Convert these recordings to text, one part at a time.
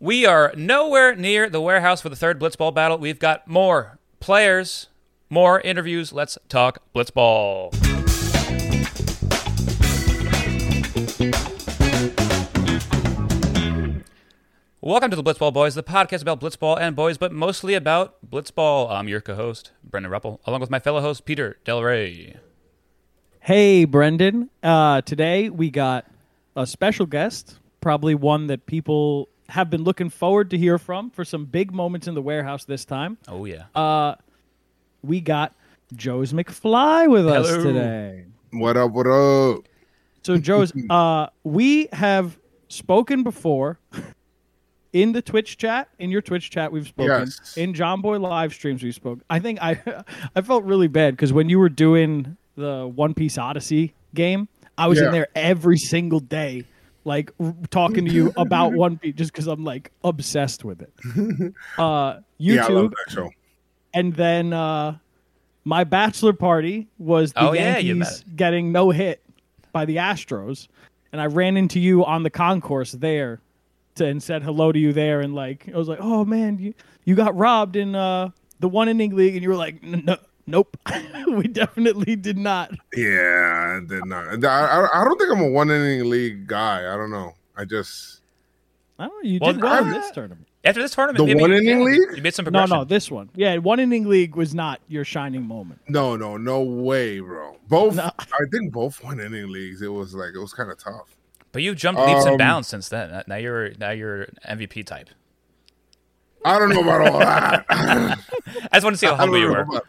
We are nowhere near the warehouse for the third Blitzball battle. We've got more players, more interviews. Let's talk Blitzball. Welcome to the Blitzball Boys, the podcast about Blitzball and boys, but mostly about Blitzball. I'm your co-host, Brendan Ruppel, along with my fellow host, Peter Del Rey. Hey, Brendan. Uh, today we got a special guest, probably one that people have been looking forward to hear from for some big moments in the warehouse this time. Oh yeah. Uh, we got Joez McFly with us today. What up? What up? So, Joez, uh, we have spoken before in the Twitch chat. In your Twitch chat, we've spoken. Yes. In Jomboy live streams, we spoke. I think I, I felt really bad because when you were doing the One Piece Odyssey game, I was in there every single day, like r- talking to you about One Piece, just because I'm like obsessed with it. Uh, Yeah, I love YouTube, that show. and then uh, my bachelor party was the Oh, yeah, you Yankees bet. getting no hit by the Astros, and I ran into you on the concourse there, to, and said hello to you there, and like I was like, oh man, you you got robbed in uh, the one inning league, and you were like, no, nope, we definitely did not. Yeah, I did not. I, I, I don't think I'm a one inning league guy. I don't know. I just I don't know. You Well, did well in this tournament. After this tournament, The one-inning league? You made some No, progression. no, this one. Yeah, one inning league was not your shining moment. no, no, no way, bro. Both. No. I think both one inning leagues. It was like it was kind of tough. But you've jumped leaps and Um, bounds since then. Now you're now you're MVP type. I don't know about all that. I just want to see how I humble you know were. about-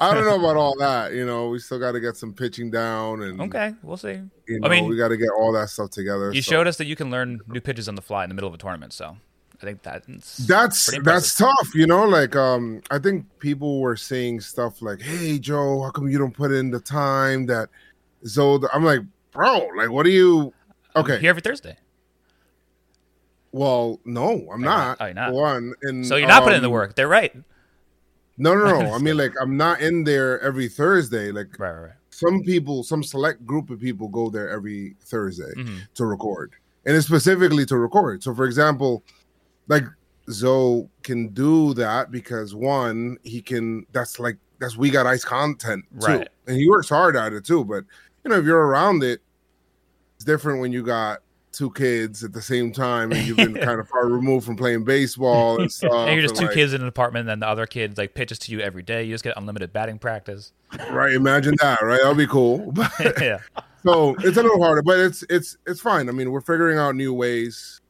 I don't know about all that. You know, we still got to get some pitching down, and Okay, we'll see. you I know, mean, we got to get all that stuff together. You so. showed us that you can learn new pitches on the fly in the middle of a tournament. So I think that's that's that's tough you know like um i think people were saying stuff like hey joe how come you don't put in the time that Zoe i'm like bro like what are you okay here every Thursday. well no i'm not? not Oh, you're not. one and So you're not putting in the um, work. They're right. No no no. I mean like i'm not in there every thursday. Like Right, right, some people some select group of people go there every thursday Mhm. to record and it's specifically to record. So for example like zoe can do that because one he can that's like that's we got ice content too. Right. and he works hard at it too but you know if you're around it it's different when you got two kids at the same time and you've been kind of far removed from playing baseball and stuff and you're just and, two like, kids in an apartment, and the other kid like pitches to you every day. You just get unlimited batting practice. right imagine that right that'll be cool but yeah. so it's a little harder, but it's it's it's fine. I mean, we're figuring out new ways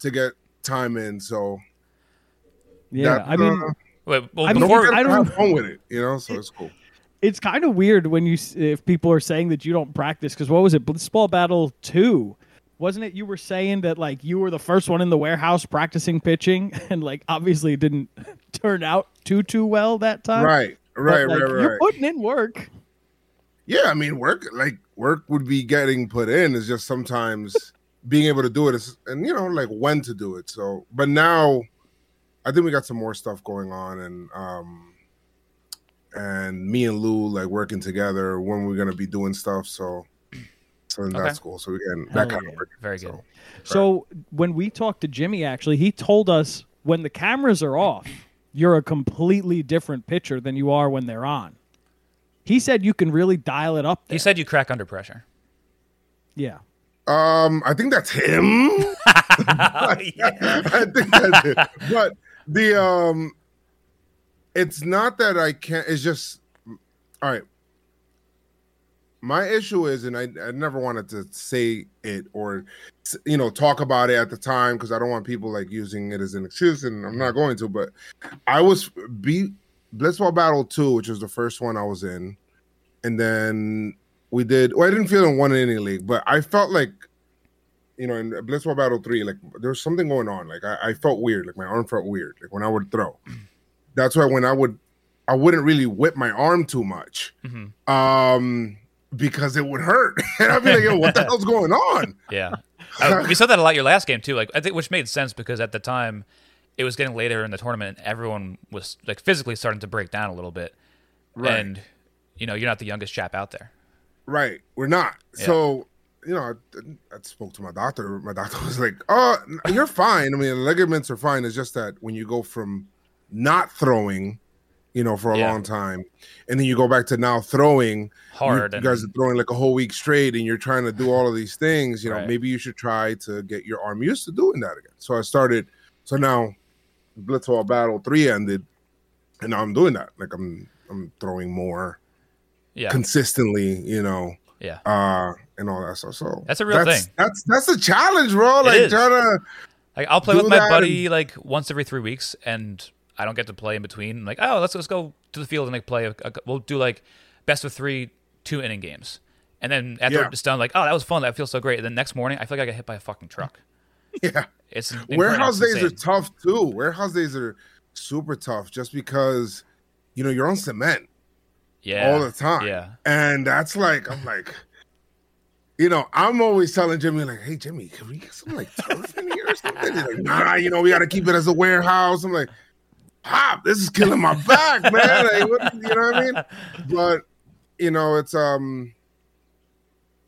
to get time in. So Yeah, that, I mean, uh, Wait, well, I mean, don't before forget I don't- have fun with it, you know. So it's cool. it's kind of weird when you if people are saying that you don't practice because what was it blitzball battle 2 wasn't it you were saying that like you were the first one in the warehouse practicing pitching and like obviously it didn't turn out too too well that time Right, But, right, like, right, you're putting in work Yeah, I mean, work like work would be getting put in. Is just sometimes being able to do it is, and you know, like when to do it. So, but now, I think we got some more stuff going on, and um, and me and Lou like working together when we're gonna be doing stuff. So, so Okay. that's cool. So we can Hell that kind yeah. of work. Very good. So, so when we talked to jimmy actually he told us when the cameras are off you're a completely different pitcher than you are when they're on he said you can really dial it up there. He said you crack under pressure. yeah Um, I think that's him. I think that's it. But the um, it's not that I can't. It's just all right. My issue is, and I, I never wanted to say it or you know talk about it at the time because I don't want people like using it as an excuse, and I'm not going to. But I was beat Blitzball Battle Two, which was the first one I was in, and then we did. Well, I didn't feel in one any league, but I felt like you know, in Blitzball Battle 3, like there was something going on. Like I, I felt weird. Like my arm felt weird. Like when I would throw. That's why when I would I wouldn't really whip my arm too much. Mhm. Um because it would hurt. and I'd be like, yo, what the hell's going on? Yeah. Uh, we saw that a lot your last game too. Like I think which made sense because at the time it was getting later in the tournament and everyone was like physically starting to break down a little bit. Right. And you know, you're not the youngest chap out there. Right. We're not. Yeah. So you know, I, I spoke to my doctor. My doctor was like, "Oh, you're fine. I mean, the ligaments are fine. It's just that when you go from not throwing, you know, for a Yeah. long time, and then you go back to now throwing, you- Hard. You, and- guys are throwing like a whole week straight, and you're trying to do all of these things. You know, Right. maybe you should try to get your arm used to doing that again. So I started. So now, Blitzball Battle Three ended, and now I'm doing that. Like I'm, I'm throwing more yeah. consistently. You know, yeah. uh, and all that stuff. So That's a real that's, thing. That's that's a challenge, bro. Like trying to Like I'll play with my buddy like once every three weeks, and I don't get to play in between. Like, oh, let's let's go to the field and like play. A, a- we'll do like best of three, two inning games, and then after Yeah. it's done, like, oh, that was fun. That feels so great. And then next morning, I feel like I got hit by a fucking truck. yeah. It's Warehouse days are tough too. Warehouse days are super tough just because you know you're on cement yeah all the time. Yeah, And that's like I'm like, you know, I'm always telling Jimmy like, "Hey Jimmy, can we get some like turf in here or something?" He's like, "Nah, you know, we got to keep it as a warehouse." I'm like, "Pop, this is killing my back, man." Like, what, you know what I mean? But you know, it's um,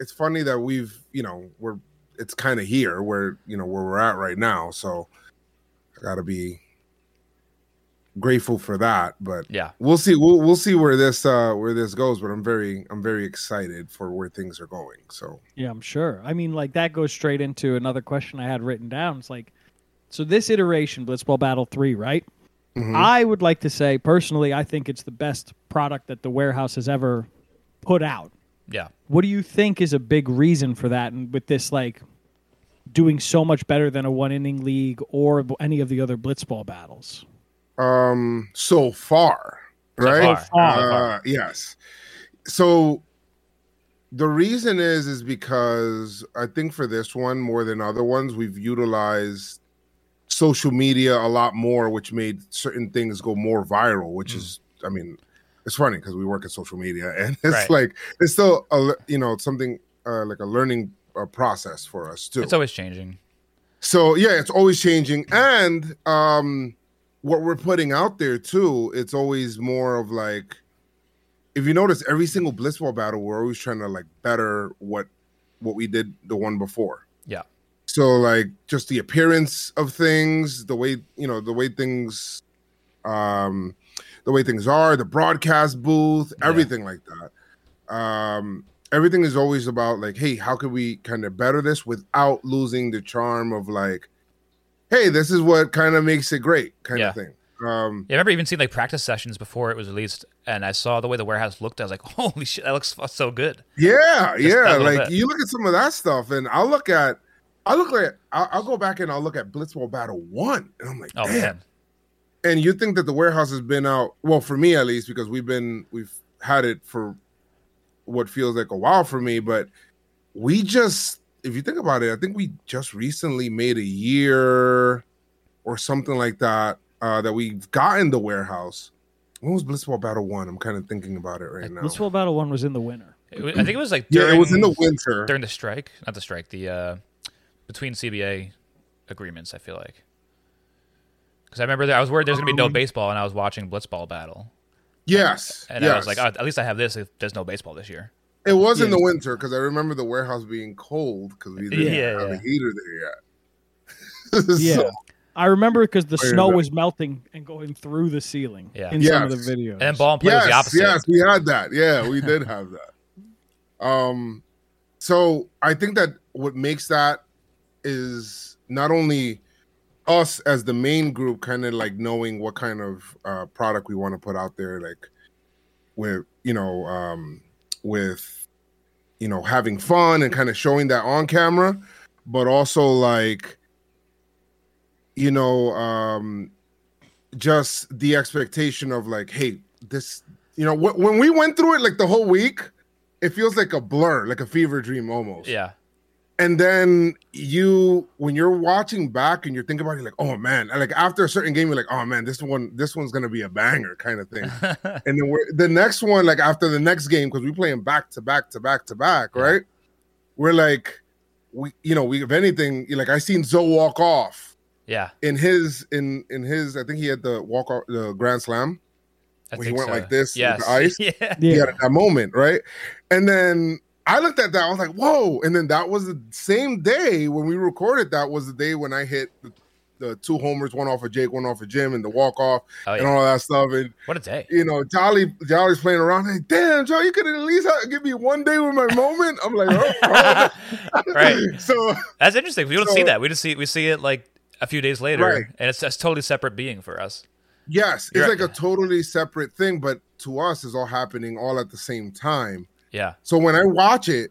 it's funny that we've you know we're it's kind of here where you know where we're at right now. So I got to be grateful for that, but yeah. we'll see we'll, we'll see where this uh where this goes but i'm very i'm very excited for where things are going so Yeah, I'm sure. I mean, like that goes straight into another question I had written down. It's like, so this iteration, Blitzball Battle Three, right? Mhm. I would like to say personally, I think it's the best product that the warehouse has ever put out. Yeah. What do you think is a big reason for that? And with this, like, doing so much better than a one inning league or any of the other Blitzball battles? um so far right far. far. uh yes so the reason is is because i think for this one more than other ones we've utilized social media a lot more which made certain things go more viral which Mm. is i mean it's funny because we work in social media and it's Right. like it's still a you know something uh, like a learning uh, process for us too It's always changing. so yeah, it's always changing, and um, what we're putting out there too, it's always more of like, if you notice, every single Blitzball battle, we're always trying to like better what what we did the one before. Yeah. So like just the appearance of things, the way you know the way things, um, the way things are, the broadcast booth, Yeah. everything like that. Um, everything is always about like, hey, how can we kind of better this without losing the charm of like, hey, this is what kind of makes it great, kind Yeah. of thing. Um, Yeah, I remember even seeing like practice sessions before it was released, and I saw the way the warehouse looked. I was like, "Holy shit, that looks so good!" yeah, Just yeah. Like bit. you look at some of that stuff, and I'll look at, I look at, I'll, I'll go back and I'll look at Blitzball Battle One, and I'm like, Oh damn. man, and you think that the warehouse has been out well for me at least because we've been we've had it for what feels like a while for me but we just if you think about it i think we just recently made a year or something like that uh that we've gotten the warehouse. When was Blitzball battle one? I'm kind of thinking about it right now. Blitzball Battle One was in the winter. It I think it was like yeah during, it was in the winter. during the strike, not the strike, the uh, between CBA agreements. I feel like because I remember that I was worried there's gonna be no Um, baseball, and I was watching Blitzball battle, yes and I was like, oh, at least I have this. If there's no baseball this year. it was in the winter because i remember the warehouse being cold because we didn't Yeah, have yeah. a heater there yet Yeah. So- I remember because the snow was melting and going through the ceiling Yeah. in some of the videos. And then Ball In Play was the opposite. Yes, we had that. Yeah, we did have that. Um, so I think that what makes that is not only us as the main group kind of like knowing what kind of uh, product we want to put out there, like with you know, um, with you know having fun and kind of showing that on camera, but also like you know um just the expectation of like hey this you know wh- when we went through it like the whole week it feels like a blur like a fever dream almost. Yeah, and then you when you're watching back and you're thinking about it like oh man like after a certain game you're like oh man this one this one's gonna be a banger kind of thing and then we're the next one like after the next game because we're playing back to back to back to back right we're like we you know we if anything like i seen zoe walk off yeah. in his in in his i think he had the walk off the grand slam I When he went so. like this with Yes. the ice? yeah. he yeah. had that moment right and then I looked at that. I was like, "Whoa!" And then that was the same day when we recorded. That was the day when I hit the, the two homers, one off of Jake, one off of Jim, and the walk off Oh and all that stuff. And What a day. you know, Jolly Jolly's playing around. Like, damn, Joe, you could at least give me one day with my moment. I'm like, oh, oh. right. So That's interesting. We don't see that. We just see we see it like a few days later, Right. and it's a totally separate being for us. yes, it's You're- like a totally separate thing, but to us, it's all happening all at the same time. Yeah. So when I watch it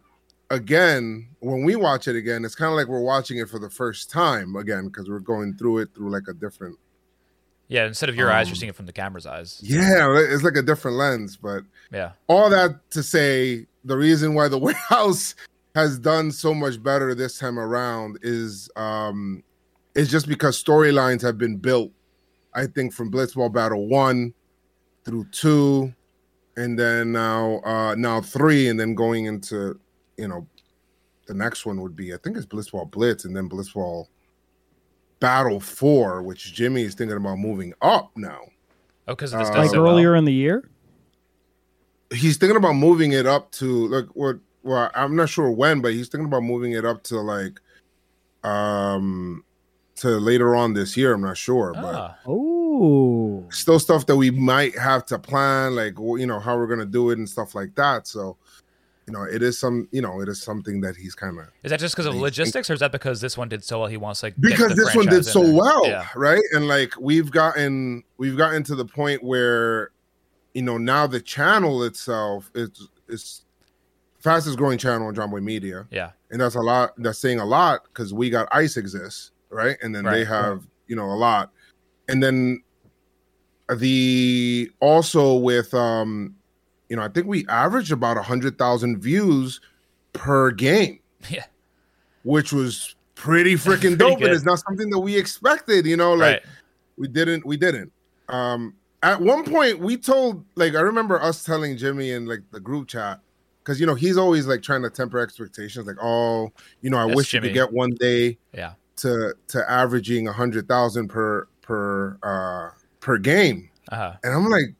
again, when we watch it again, it's kind of like we're watching it for the first time again because we're going through it through like a different. Yeah. Instead of your eyes, you're Um, seeing it from the camera's eyes. Yeah, it's like a different lens. But Yeah. all that to say, the reason why the warehouse has done so much better this time around is um is just because storylines have been built. I think from Blitzball Battle One through two, and then now uh now three, and then going into you know the next one would be I think it's Blitzball Blitz, and then Blitzball Battle Four, which Jimmy is thinking about moving up now. Oh, because Uh, like so well. earlier in the year. he's thinking about moving it up to like what well i'm not sure when but he's thinking about moving it up to like um to later on this year i'm not sure but Ah, Still stuff that we might have to plan like you know how we're gonna do it and stuff like that so you know it is some you know it is something that he's kind of is that just because of logistics, or is that because this one did so well? He wants like because this one did so there? well Yeah. right and like we've gotten we've gotten to the point where you know now the channel itself is is fastest growing channel on Jomboy Media Yeah. and that's a lot that's saying a lot because we got ice exists right and then they Right, have you know a lot and then the also with um you know i think we averaged about a hundred thousand views per game Yeah. which was pretty freaking dope good. and it's not something that we expected you know like right. we didn't we didn't um at one point we told like i remember us telling jimmy in like the group chat because you know he's always like trying to temper expectations like oh you know i That's wish you could get one day Yeah. to to averaging a hundred thousand per per uh per game Uh huh. and i'm like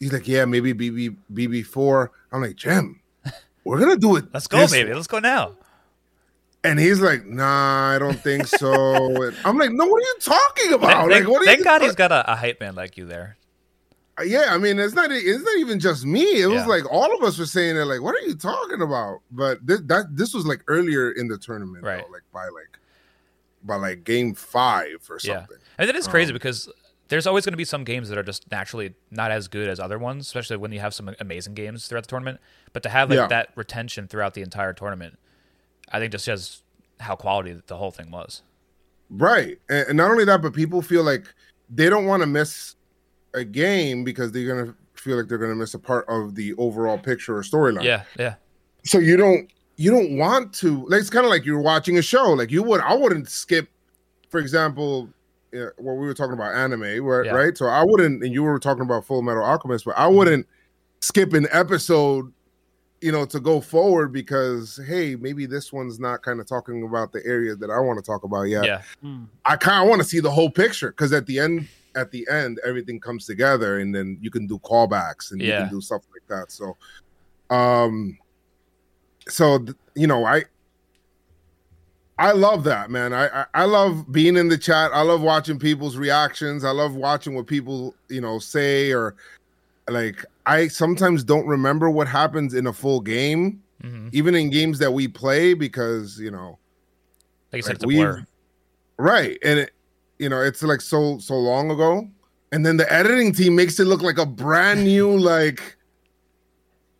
he's like yeah maybe bb bb4 i'm like jim we're gonna do it Let's go, baby. way." Let's go now. and he's like nah i don't think so and i'm like no what are you talking about Thank, like what thank God he's got a, a hype man like you there. yeah i mean it's not it's not even just me it was like all of us were saying it like what are you talking about but this, that this was like earlier in the tournament Right. though, like by like by like game five or Yeah. something And it is crazy Um, because there's always going to be some games that are just naturally not as good as other ones, especially when you have some amazing games throughout the tournament. But to have like Yeah. that retention throughout the entire tournament, I think just shows how quality the whole thing was. right and, and not only that but people feel like they don't want to miss a game because they're gonna feel like they're gonna miss a part of the overall picture or storyline Yeah, yeah, so you don't you don't want to like it's kind of like you're watching a show like you would i wouldn't skip for example uh, what we were talking about anime right, Yeah. right so i wouldn't and you were talking about full metal alchemist but i wouldn't skip an episode you know to go forward because hey maybe this one's not kind of talking about the area that i want to talk about yet yeah. Hmm. i kind of want to see the whole picture because at the end at the end everything comes together and then you can do callbacks and you can do stuff like that so um so th- you know i i love that man. I, I i love being in the chat. I love watching people's reactions. I love watching what people you know say or like i sometimes don't remember what happens in a full game hmm even in games that we play because you know Like you said, like, it's a blur. right. And it you know it's like so so long ago. And then the editing team makes it look like a brand new like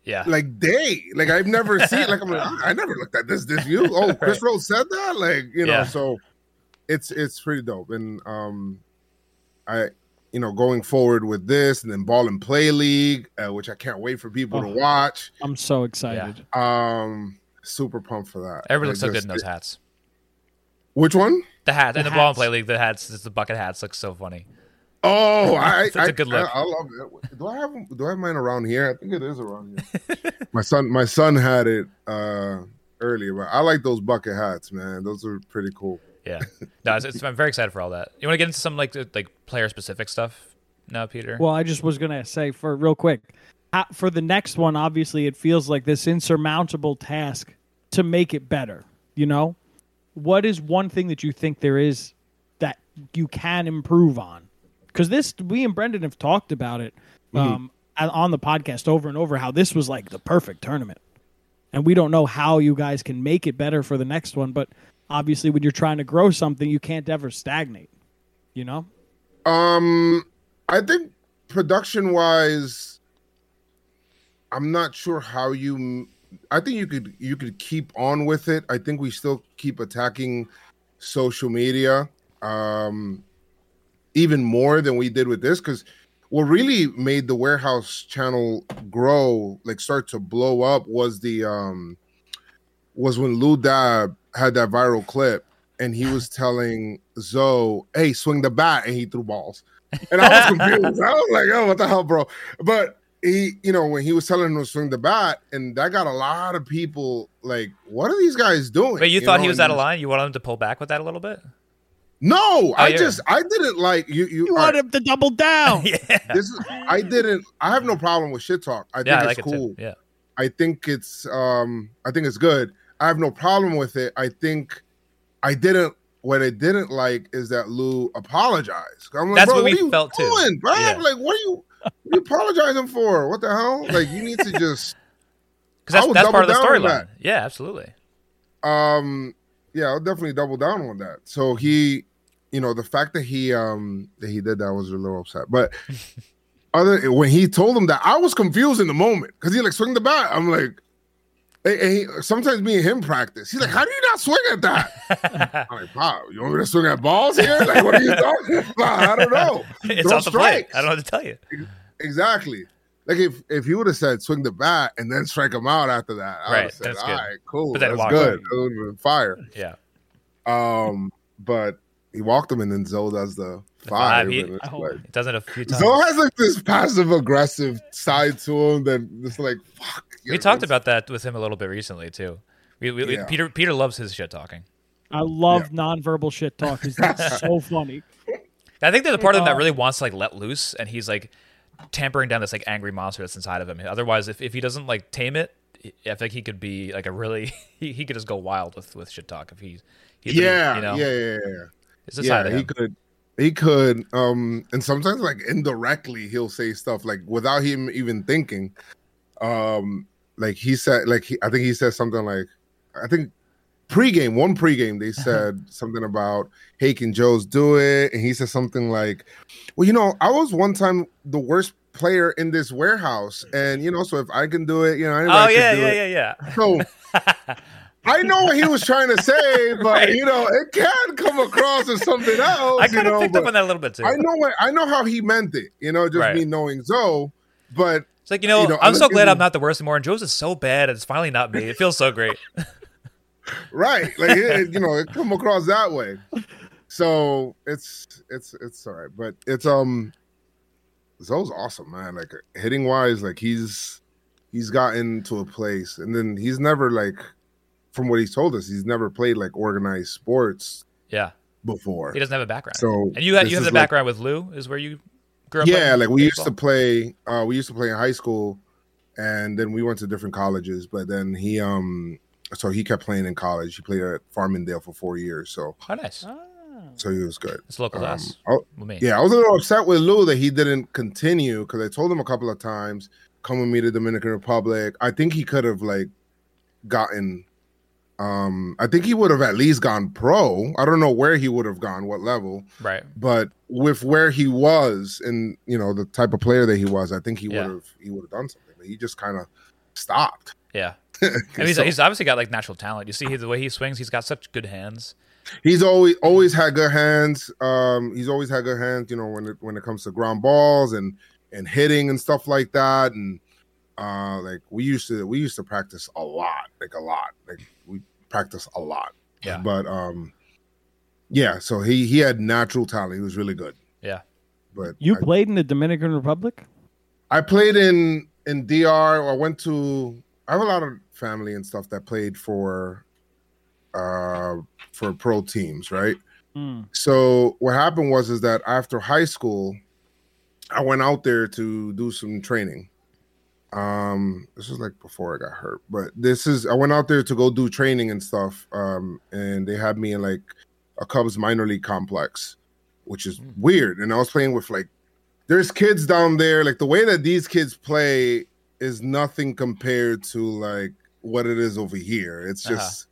Yeah, like day like i've never seen like i'm like "Ah, i never looked at this this view oh chris Right. rose said that like you know Yeah. so it's it's pretty dope and um i you know going forward with this and then Ball In Play league uh, which i can't wait for people to Oh. watch I'm so excited. um super pumped for that everybody Like, looks so good in those hats. which one The hat and The the Ball In Play league. The hats, just the bucket hats, look so funny. Oh, I, Such a I, good I, look. I love it. Do I have do I have mine around here? I think it is around here. my son, my son had it uh earlier, but I like those bucket hats, man. Those are pretty cool. Yeah, no, it's, it's, I'm very excited for all that. You want to get into some like like player specific stuff now, Peter? Well, I just was gonna say for real quick, for the next one, obviously, it feels like this insurmountable task to make it better. You know, what is one thing that you think there is that you can improve on? Because this, we and Brendan have talked about it um, on the podcast over and over. How this was like the perfect tournament, and we don't know how you guys can make it better for the next one. But obviously, when you're trying to grow something, you can't ever stagnate. You know. Um, I think production wise, I'm not sure how you. I think you could you could keep on with it. I think we still keep attacking social media, um, even more than we did with this because what really made the warehouse channel grow, like start to blow up, was the um was when Lou Dab had that viral clip and he was telling Zoe, "Hey, swing the bat," and he threw balls. And I was confused. I was like, "Oh, what the hell, bro?" But he, you know, when he was telling him to swing the bat, and that got a lot of people like, "What are these guys doing?" But you, thought know? he was and out of line. You wanted him to pull back with that a little bit. No, I yeah. just I didn't like you. You, You all want right, him to double down. yeah, this is I didn't. I have no problem with shit talk. I think yeah, I it's like cool. too. Yeah, I think it's um I think it's good. I have no problem with it. I think I didn't what I didn't like is that Lou apologized. I'm like, That's bro, what we are you felt too. doing, bro? Yeah. Like, what are you what are you apologizing for? What the hell? Like, you need to just because I that's that's part of the double storyline. Yeah, absolutely. um yeah, I'll definitely double down on that. So he, you know, the fact that he um that he did that was a little upset. But other when he told him that, I was confused in the moment because he like swing the bat. I'm like, and and he, sometimes me and him practice. He's like, "How do you not swing at that?" I'm like, "Pop, you want me to swing at balls here? Like, what are you talking about? I don't know. it's Throw off the plate. I don't know what to tell you. Exactly. Like if if he would have said swing the bat and then strike him out after that, I would have said, that's "All good. right, cool, But then that's good. away. That would have been fire." Yeah, Um, but he walked him, and then Zoe does the The five. five, he- it's I hope- like- it does it a few times. Zoe has like this passive aggressive side to him that just like fuck. we yeah, talked it's- about that with him a little bit recently too. We, we, we- Yeah. Peter Peter loves his shit talking. I love nonverbal shit talk. 'cause That's so funny. I think there's a part of him that Uh, really wants to like let loose, and he's like tampering down this like angry monster that's inside of him. Otherwise, if, if he doesn't like tame it, I think he could be like a really he, he could just go wild with with shit talk if he, he Yeah, you know, yeah, yeah, yeah. it's Yeah, he him. could. He could. Um, and sometimes like indirectly, he'll say stuff like without him even thinking. Um, like he said, like he, I think he said something like, I think pregame, one pregame, they uh-huh. said something about, "Hey, can Joez do it?" And he said something like, "Well, you know, I was one time the worst player in this warehouse, and you know, so if I can do it, you know, Oh yeah, yeah, it." yeah, yeah. So I know what he was trying to say, but Right. you know, it can come across as something else. I kind of know, picked up on that a little bit too. I know what I know how he meant it. You know, just Right. me knowing Zoe, but It's like you know, you know, I'm so glad I'm not the worst anymore. And Joez is so bad, and it's finally not me. It feels so great. right, like it, you know, it come across that way. So it's it's it's all right, but it's um, Zoe's awesome, man. Like hitting wise, like he's he's gotten to a place, and then he's never like, from what he's told us, he's never played like organized sports Yeah, before. he doesn't have a background. So and you this you have the like- background with Lou, is where you grew up. yeah like we used to play uh we used to play in high school and then we went to different colleges but then he um so he kept playing in college he played at farmingdale for four years so Oh, nice. Ah. so he was good It's local to um, us. oh, yeah i was a little upset with lou that he didn't continue because i told him a couple of times come with me to dominican republic i think he could have like gotten um i think he would have at least gone pro i don't know where he would have gone what level Right. but with where he was and you know the type of player that he was, I think he Yeah. would have he would have done something. But he just kind of stopped. Yeah. And he's, So, he's obviously got like natural talent. You see the way he swings. He's got such good hands. he's always always had good hands. Um, he's always had good hands. You know when it when it comes to ground balls and and hitting and stuff like that. And uh, like we used to we used to practice a lot, like a lot. Like we practice a lot. Yeah. But um, yeah. So he he had natural talent. He was really good. Yeah. But You I- played in the Dominican Republic? I played in in DR. I went to. I have a lot of family and stuff that played for, uh, for pro teams, right? Hmm. So what happened was is that after high school, I went out there to do some training, Um, this was like before I got hurt, but this is I went out there to go do training and stuff. Um, and they had me in like a Cubs minor league complex, which is weird. And I was playing with like there's kids down there. Like the way that these kids play is nothing compared to like what it is over here. It's Uh-huh. just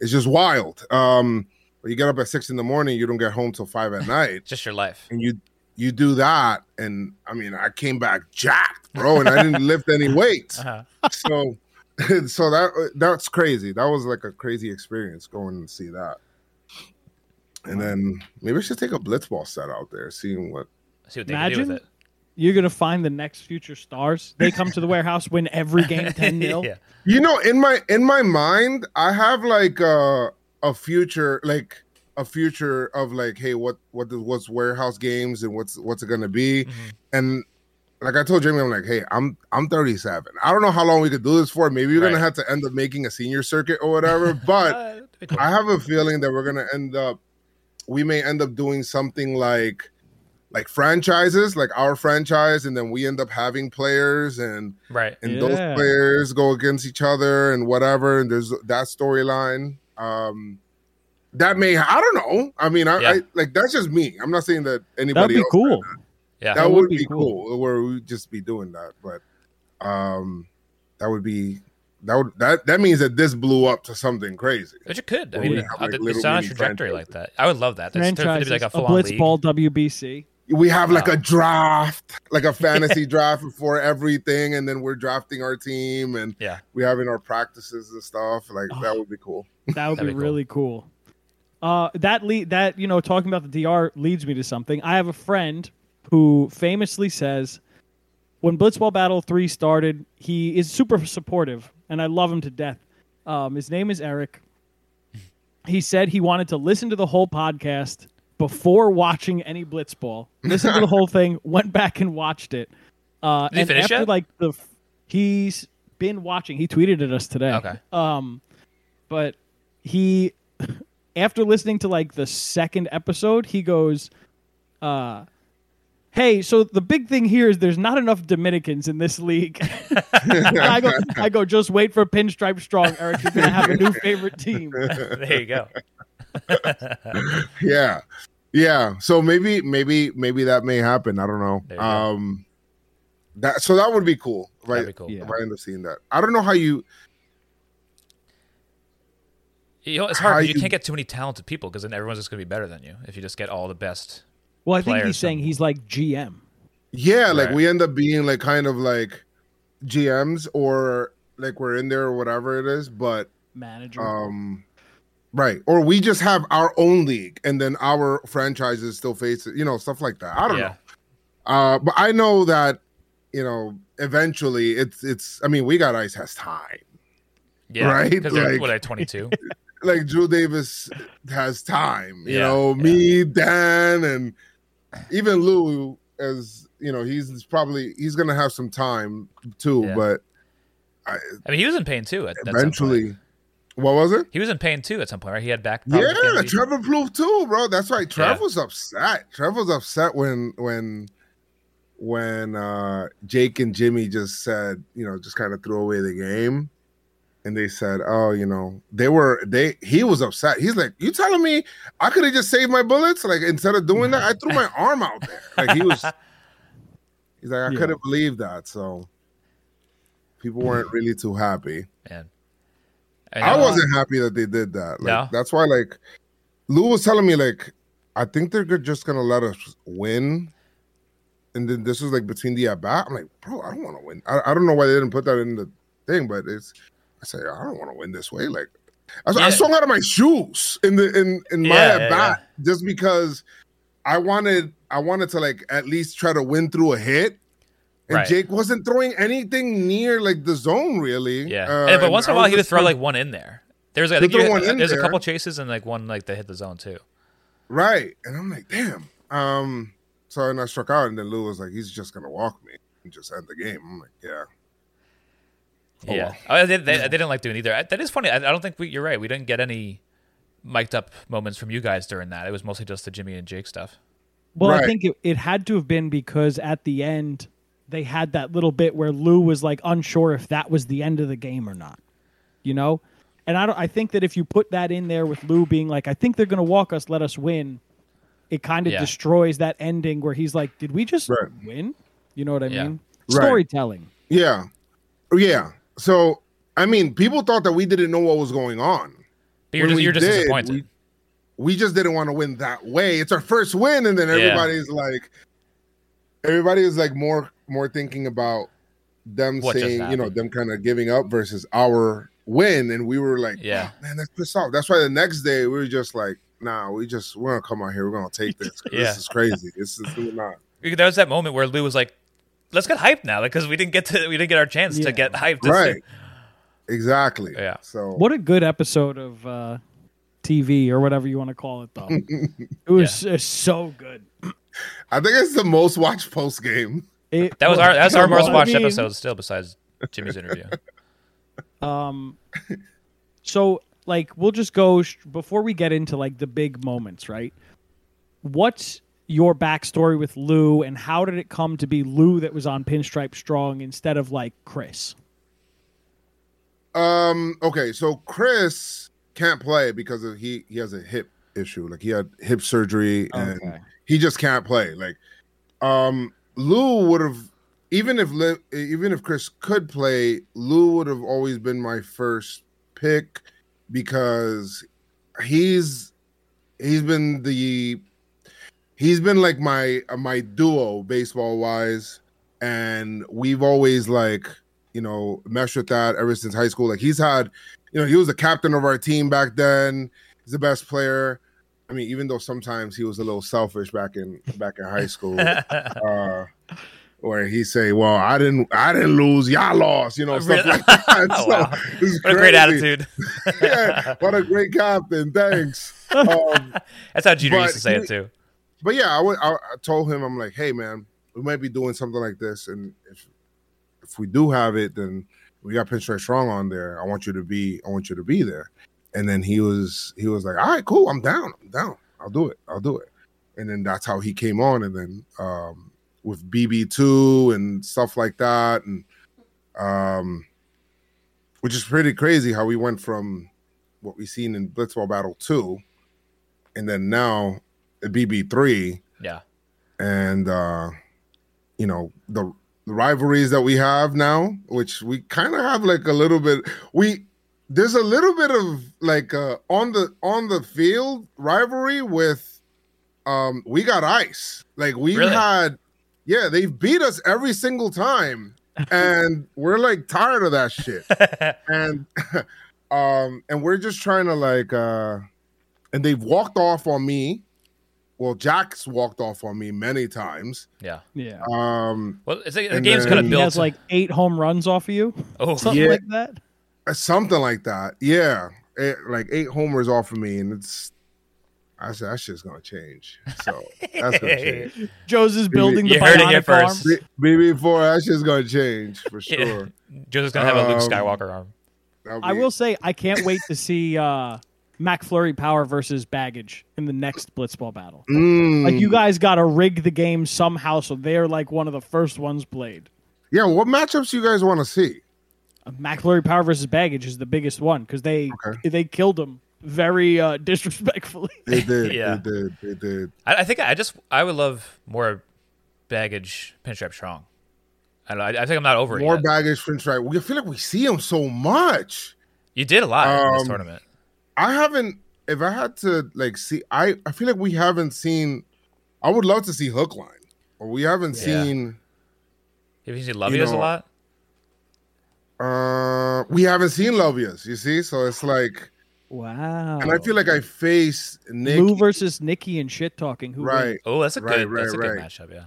it's just wild. Um, you get up at six in the morning, you don't get home till five at night Just your life. and you you do that and i mean i came back jacked bro and i didn't lift any weights Uh-huh. so so that that's crazy that was like a crazy experience going and see that and then maybe i should take a blitzball set out there seeing what See what they can do with it. You're gonna find the next future stars. They come to the warehouse, win every game 10 0 yeah. you know in my in my mind i have like a a future like a future of like hey what what the, what's warehouse games and what's what's it gonna be Mhm. and like I told Jamie, I'm like, hey, I'm I'm 37. I don't know how long we could do this for. Maybe we're gonna have to end up making a senior circuit or whatever. But Uh, that'd be cool. I have a feeling that we're gonna end up, we may end up doing something like like franchises, like our franchise, and then we end up having players and right. and those players go against each other and whatever. And there's that storyline. Um that may I don't know. I mean, I, Yeah. I like that's just me. I'm not saying that anybody That'd be else cool. Yeah. that, That would, would be, be cool. cool. where we'd just be doing that but um that would be that would that that means that this blew up to something crazy Which it could. I mean, have, like, it's on a mini trajectory like that. I would love that. There's to Franchises, be like a a full on blitzball WBC. We have like Wow. a draft like a fantasy draft for everything and then we're drafting our team and Yeah. we having our practices and stuff like that Oh. would be cool That would That'd be, be cool. really cool. Uh, that lead that you know talking about the DR leads me to something. I have a friend who famously says when Blitzball Battle Three started, he is super supportive, and I love him to death. Um, his name is Eric. He said he wanted to listen to the whole podcast before watching any Blitzball. Listen to the whole thing. Went back and watched it. Uh, Did he and finish after yet? like the, he's been watching. He tweeted at us today. Okay. Um, but he after listening to like the second episode, he goes, uh, "Hey, so the big thing here is there's not enough Dominicans in this league." I go, I go, just wait for Pinstripe Strong, Eric. You're gonna have a new favorite team. there you go. yeah yeah so maybe maybe maybe that may happen i don't know There you go. um that so that would be cool right That'd be cool. Yeah. if i end up seeing that i don't know how you You know, it's hard because you you- can't get too many talented people because then everyone's just going to be better than you if you just get all the best. Well, I think he's saying he's like GM. Yeah, like Right. we end up being like kind of like GMs or like we're in there or whatever it is, but Manager. um right. Or we just have our own league and then our franchises still face it, you know, stuff like that. I don't Yeah. know. Uh but I know that, you know, eventually it's it's I mean, we got ice has time. Yeah. Right? Because Like- what, like 22? Like Drew Davis has time, you Yeah, know, yeah. me, Dan, and even Lou as you know, he's probably he's gonna have some time too, but I mean, he was in pain too. At, at eventually what was it? He was in pain too at some point, right? He had back problems. at the end Yeah, of. Trevor Plouffe too, bro. That's right. Trevor's Yeah. upset. Trevor's upset when when when uh Jake and Jimmy just said, you know, just kind of threw away the game. And they said, Oh, you know, they were they he was upset. He's like, You telling me I could have just saved my bullets? Like instead of doing that, I threw my arm out there. Like he was he's like, I Yeah. couldn't believe that. So people weren't really too happy. Man. I wasn't happy that they did that. Like, No? That's why, like, Lou was telling me, like, I think they're just gonna let us win. And then this was like between the at bat. I'm like, bro, I don't want to win. I, I don't know why they didn't put that in the thing, but it's. I say I don't want to win this way. Like, I, I swung out of my shoes in the in in my Yeah, at yeah, bat just because I wanted I wanted to like at least try to win through a hit. And Right. Jake wasn't throwing anything near like the zone really. Yeah. Uh, And- but once in a while, he would throw like one in there. There's, I He'd think, throw you- one in there's a couple chases and like one like that hit the zone too. Right. And I'm like, damn. Um, so and I struck out, and then Lou was like, he's just gonna walk me and just end the game. I'm like, yeah. Oh, yeah. well. Oh, they, they, they didn't like doing either. I- That is funny. I, I don't think we, you're right. We didn't get any mic'd up moments from you guys during that. It was mostly just the Jimmy and Jake stuff. Well, I think it, it had to have been because at the end they had that little bit where Lou was like unsure if that was the end of the game or not. You know? And I don't I think that if you put that in there with Lou being like, I think they're gonna walk us, let us win, it kind of Yeah. destroys that ending where he's like, Did we just Right. win? You know what I Yeah. mean? Right. Storytelling. Yeah. Yeah. So I mean, people thought that we didn't know what was going on. But you're When just we you're just did, disappointed. We, we just didn't want to win that way. It's our first win, and then Yeah. everybody's like, everybody is like more more thinking about them What saying, you know, them kind of giving up versus our win, and we were like, Yeah. "Oh, man, that's pissed off. That's why the next day we were just like, nah, we just we're gonna come out here, we're gonna take this. Yeah. This is crazy. This is we're not. there was that moment where Lou was like, "Let's get hyped now," because we didn't get to we didn't get our chance Yeah. to get hyped. This Right. Exactly. Yeah. So What a good episode of uh, TV or whatever you want to call it, though. it was uh, so good. I think it's the most watched post game. It, That was our that's our Well, most I watched mean, episode still, besides Jimmy's interview. Um, so like we'll just go sh- before we get into like the big moments, right? What's your backstory with Lou, and how did it come to be Lou that was on Pinstripe Strong instead of like Chris? Um. Okay. So Chris can't play because of he he has a hip issue. Like he had hip surgery and Okay. he just can't play. Like, um, Lou would have even if even if Chris could play, Lou would have always been my first pick because he's he's been the he's been like my my duo baseball wise, and we've always like you know meshed with that ever since high school. Like he's had, you know, he was the captain of our team back then. He's the best player. I mean, even though sometimes he was a little selfish back in back in high school, uh, where he say, "Well, I didn't, I didn't lose, y'all lost," you know, stuff like that. Oh, So, wow. What a great attitude. yeah, what a great captain. Thanks. Um, That's how Jeter used to say he- it too. but yeah, I I, I told him, I'm like, hey man, we might be doing something like this, and if if we do have it, then we got Pinstripe Strong on there. I want you to be, I want you to be there. And then he was, he was like, all right, cool, I'm down, I'm down, I'll do it, I'll do it. And then that's how he came on, and then um, with BB two and stuff like that, and um, which is pretty crazy how we went from what we seen in Blitzball Battle two, and then now BB three, Yeah. and uh, you know the, the rivalries that we have now, which we kind of have like a little bit. We there's a little bit of like uh, on the on the field rivalry with um we got ice. Like we Really? had, yeah, they've beat us every single time, and we're like tired of that shit and um and we're just trying to like uh and they've walked off on me well jack's walked off on me many times yeah. Yeah. um Well, it's like, the game's kind of built. has like eight home runs off of you, oh, something Yeah. like that. Something like that yeah It- like eight homers off of me and it's I said that shit's gonna change. So that's gonna change. Joez is building the You heard it here bionic arm. first. B- BB4, that shit's gonna change for Yeah. sure. Joseph's gonna have a Luke Um, Skywalker arm. That'll I will say I can't wait to see uh McFlurry Power versus Baggage in the next Blitzball battle. Mm. Like you guys got to rig the game somehow so they're like one of the first ones played. Yeah, what matchups you guys want to see? McFlurry Power versus Baggage is the biggest one because they Okay. they killed him very uh, disrespectfully. They did. Yeah. They did. They did. I, I think I just I would love more baggage pinstripe strong. I don't know. I, I think I'm not over More it. Yet. baggage French right. We feel like we see him so much. you did a lot in this Um, tournament. I haven't. If I had to like see, I I feel like we haven't seen. I would love to see Hookline, or we haven't Yeah. seen. Have you seen Lovias a know, lot? Uh, we haven't seen Lovias. You see, so it's like, Wow. and I feel like I face Nick. Lou versus Nikki and shit talking. Who right. wins? Oh, that's a Right, good that's a right, good matchup. Yeah.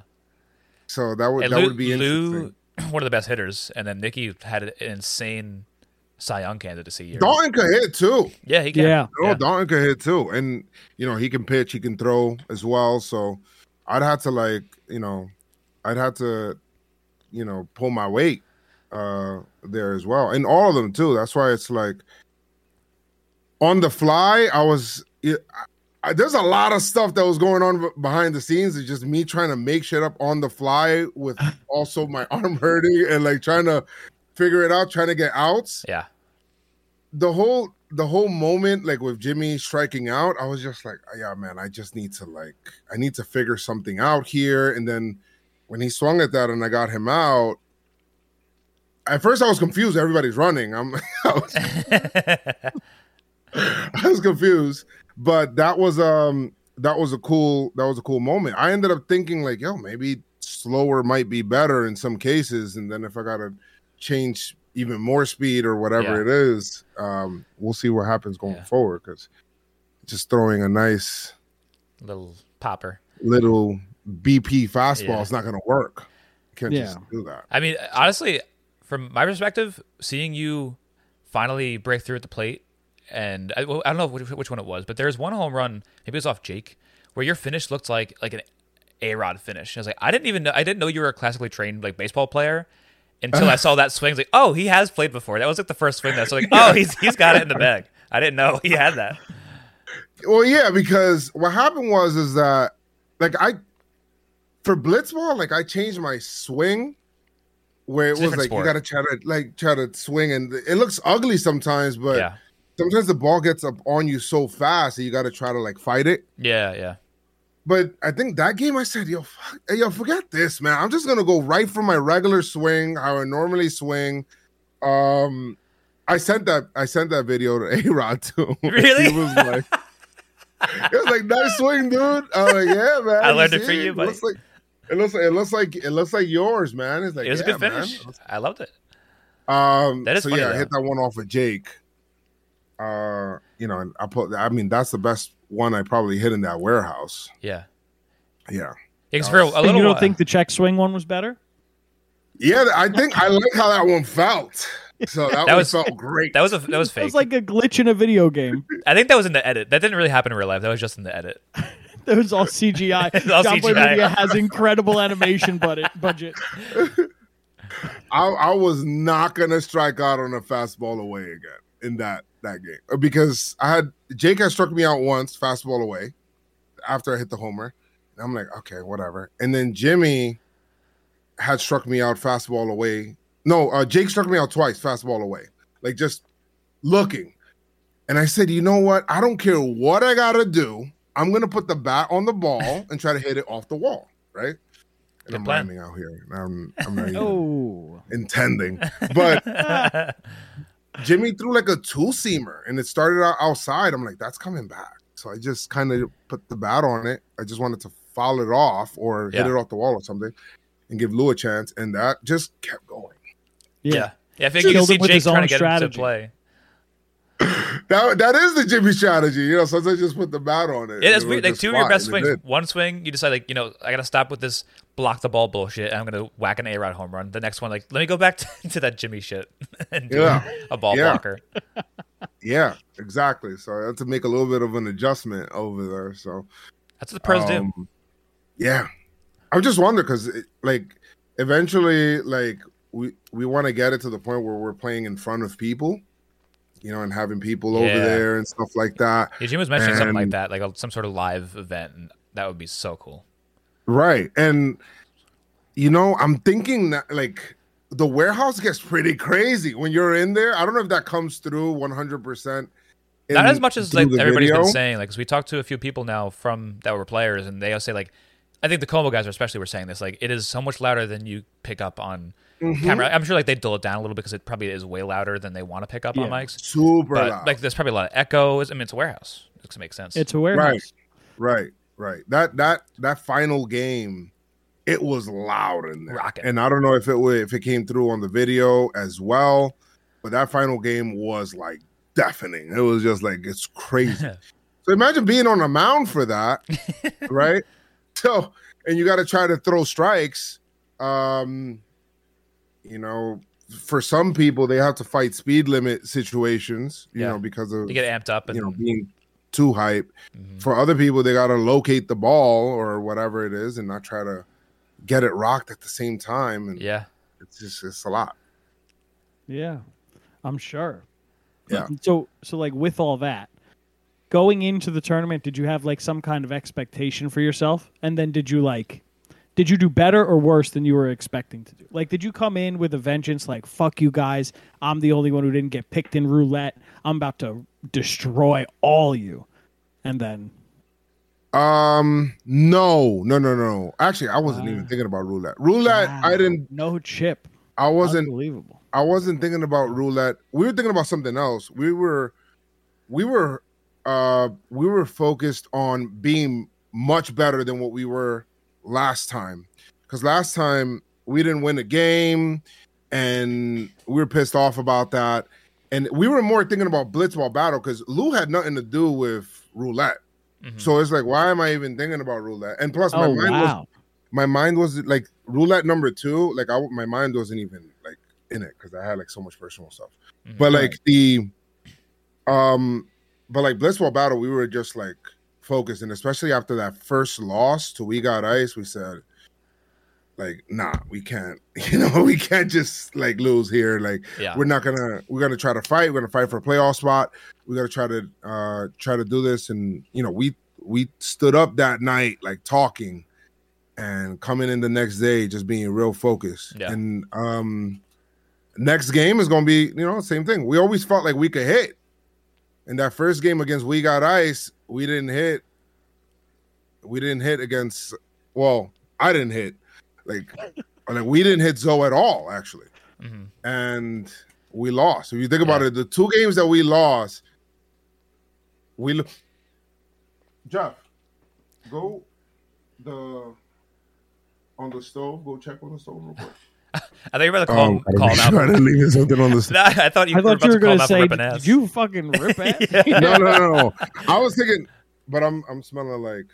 So that would And that Lou, would be Lou, interesting. one of the best hitters, and then Nikki had an insane Cy Young candidacy year. Dalton could hit too. Yeah, he can. Yeah. Oh, Yeah. Dalton could hit too, and you know he can pitch, he can throw as well. So I'd have to like, you know, I'd have to, you know, pull my weight uh there as well, and all of them too. That's why it's like on the fly. I was, I, there's a lot of stuff that was going on behind the scenes. It's just me trying to make shit up on the fly with also my arm hurting and like trying to figure it out, trying to get outs. Yeah. The whole the whole moment, like with Jimmy striking out, I was just like, yeah, man, I just need to like I need to figure something out here. And then when he swung at that and I got him out, at first I was confused. Everybody's running. I'm I was, I was confused, but that was um that was a cool that was a cool moment. I ended up thinking like, yo, maybe slower might be better in some cases, and then if I gotta change even more speed or whatever Yeah. it is, um, we'll see what happens going Yeah. forward. Because just throwing a nice Little popper. little BP fastball Yeah. is not gonna work. You can't Yeah. just do that. I mean, honestly, from my perspective, seeing you finally break through at the plate, and I, well, I don't know which, which one it was, but there's one home run, maybe it was off Jake, where your finish looked like like an A Rod finish. I was like, I didn't even know, I didn't know you were a classically trained like baseball player until I saw that swing. I was like, oh, he has played before. That was like the first swing. That's like, oh, he's he's got it in the bag. I didn't know he had that. Well, yeah, because what happened was is that like I for blitzball, like I changed my swing where it It's was like sport. you gotta try to like try to swing and it looks ugly sometimes, but yeah, sometimes the ball gets up on you so fast that you gotta try to like fight it. yeah, yeah. But I think that game I said, yo, fuck, yo, forget this, man. I'm just gonna go right for my regular swing, how I normally swing. Um I sent that I sent that video to A Rod too. Really? he was like it was like nice swing, dude. I was like, yeah, man. I learned it from you, It buddy. looks like it looks like it looks like it looks like yours, man. It's like It was yeah, a good man. finish. I loved it. Um, That is so funny, yeah, I hit that one off of Jake. Uh, you know, and I put. I mean, that's the best one I probably hit in that warehouse. Yeah. Yeah, Because That for a, was- And little you don't while- think the check swing one was better? yeah. I think I like how that one felt. So that, That one was- felt great. that was a that was It fake. was like a glitch in a video game. I think that was in the edit. That didn't really happen in real life. That was just in the edit. That was all CGI. It's all Jomboy CGI. Media has incredible animation budget. budget. I, I was not gonna strike out on a fastball away again in that that game Uh, because I had Jake had struck me out once fastball away after I hit the homer. And I'm like, okay, whatever. And then Jimmy had struck me out fastball away. No, uh, Jake struck me out twice fastball away, like just looking. And I said, you know what? I don't care what I gotta do. I'm gonna put the bat on the ball and try to hit it off the wall, right? And Good I'm plan. rhyming out here. I'm, I'm not even Oh, intending. But Jimmy threw like a two seamer and it started out outside. I'm like, that's coming back. So I just kind of put the bat on it. I just wanted to foul it off or hit it off the wall or something and give Lou a chance. And that just kept going. yeah. yeah. Yeah, I think you can see him Jake his trying to get strategy. him to play. That that is the Jimmy strategy. You know, sometimes just put the bat on it. Yeah, that's weird. Like two of your best swings. One swing, you decide like, you know, I gotta stop with this block the ball bullshit, and I'm gonna whack an A Rod home run. The next one, like, let me go back to, to that Jimmy shit and do Yeah. a ball Yeah. blocker. Yeah, exactly. So I had to make a little bit of an adjustment over there. So That's what the pros do. Um, Yeah, I just wonder because like eventually, like we we want to get it to the point where we're playing in front of people, you know, and having people over there and stuff like that. Yeah, Jimmy was mentioning something like that, like a, some sort of live event, and that would be so cool. Right, and you know, I'm thinking that like the warehouse gets pretty crazy when you're in there. I don't know if that comes through 100. percent Not as much as like everybody's been saying. Like, 'cause we talked to a few people now from that were players, and they all say like, I think the Como guys especially were saying this. Like, it is so much louder than you pick up on Mm-hmm. camera. I'm sure like they dull it down a little bit because it probably is way louder than they want to pick up on mics. super But loud. like, there's probably a lot of echoes. I mean, it's a warehouse. It makes sense. It's a warehouse. Right, right. Right. That that that final game, it was loud in there, Rocking. and I don't know if it would, if it came through on the video as well, but that final game was like deafening. It was just like it's crazy. so imagine being on a mound for that, right? So and you got to try to throw strikes. Um, you know, for some people they have to fight speed limit situations, you Yeah. know, because of you get amped up and you know being too hype. Mhm. For other people, they got to locate the ball or whatever it is and not try to get it rocked at the same time. And yeah. it's just it's a lot. Yeah, I'm sure. Yeah. So so like with all that, going into the tournament, did you have like some kind of expectation for yourself? And then did you like did you do better or worse than you were expecting to do? Like did you come in with a vengeance like fuck you guys, I'm the only one who didn't get picked in roulette. I'm about to destroy all you. And then Um, no, no, no, no. Actually, I wasn't Wow. even thinking about roulette. Roulette, wow, I didn't. no chip. I wasn't. Unbelievable. I wasn't thinking about roulette. We were thinking about something else. We were, we were, uh, we were focused on being much better than what we were last time. Because last time we didn't win a game, and we were pissed off about that. And we were more thinking about blitzball battle because Lou had nothing to do with roulette. Mhm. So it's like, why am I even thinking about roulette? And plus, my Oh mind was my mind was like roulette number two. Like I, my mind wasn't even like in it because I had like so much personal stuff. Mhm. But like the, um, but like Blitzball Battle, we were just like focused, and especially after that first loss to We Got Ice, we said, like, nah, we can't. You know, we can't just like lose here. Like yeah. we're not gonna we're gonna try to fight. We're gonna fight for a playoff spot. We gotta try to uh try to do this. And you know, we we stood up that night like talking and coming in the next day just being real focused. Yeah. And um next game is gonna be, you know, same thing. We always felt like we could hit. In that first game against We Got Ice, we didn't hit. We didn't hit against well, I didn't hit. Like like we didn't hit Zoe at all, actually Mhm. and we lost. If you think about Yeah. it, the two games that we lost, we lo- Jeff, go the on the stove. Go check on the stove real quick. I thought you were about to call, Um, I call out. I didn't leave something on the stove. Nah, I thought you I were thought about you were to call gonna out for say, ripping ass. "Did you fucking rip ass?" Yeah. No, no, no, no. I was thinking, but I'm I'm smelling like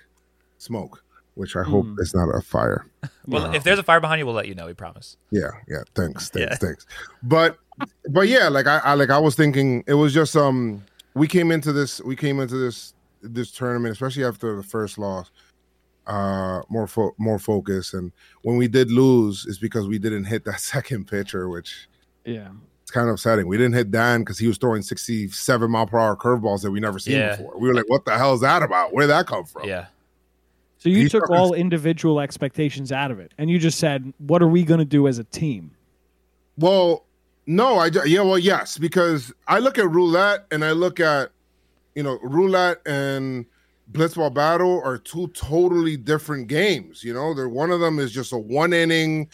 smoke, which I hope Mm. is not a fire. Well, No. if there's a fire behind you, we'll let you know. We promise. Yeah, yeah. Thanks, thanks, Yeah. thanks. But but yeah, like I, I like I was thinking it was just um we came into this we came into this this tournament, especially after the first loss, uh more fo- more focus. And when we did lose, it's because we didn't hit that second pitcher, which yeah. it's kind of upsetting. We didn't hit Dan because he was throwing 67 mile per hour curveballs that we never seen Yeah. before. We were like, what the hell is that about? Where did that come from? Yeah. So you He took fucking- all individual expectations out of it, and you just said, "What are we going to do as a team?" Well, no, I ju- yeah, well, yes, because I look at roulette and I look at you know roulette and blitzball battle are two totally different games. You know, they're one of them is just a one inning.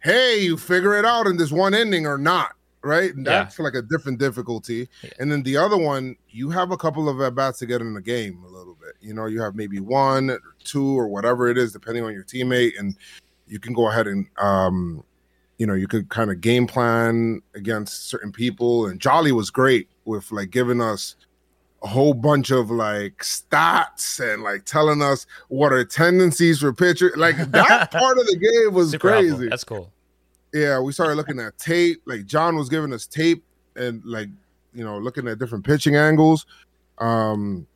Hey, you figure it out in this one inning or not, right? And Yeah. that's like a different difficulty. Yeah. And then the other one, you have a couple of at bats to get in the game a little bit. You know, you have maybe one or two or whatever it is, depending on your teammate, and you can go ahead and um you know, you could kind of game plan against certain people. And Jolly was great with like giving us a whole bunch of like stats and like telling us what our tendencies for pitcher. Like that part of the game was Super crazy. helpful. That's cool. Yeah, we started looking at tape. Like John was giving us tape and like you know looking at different pitching angles. Um,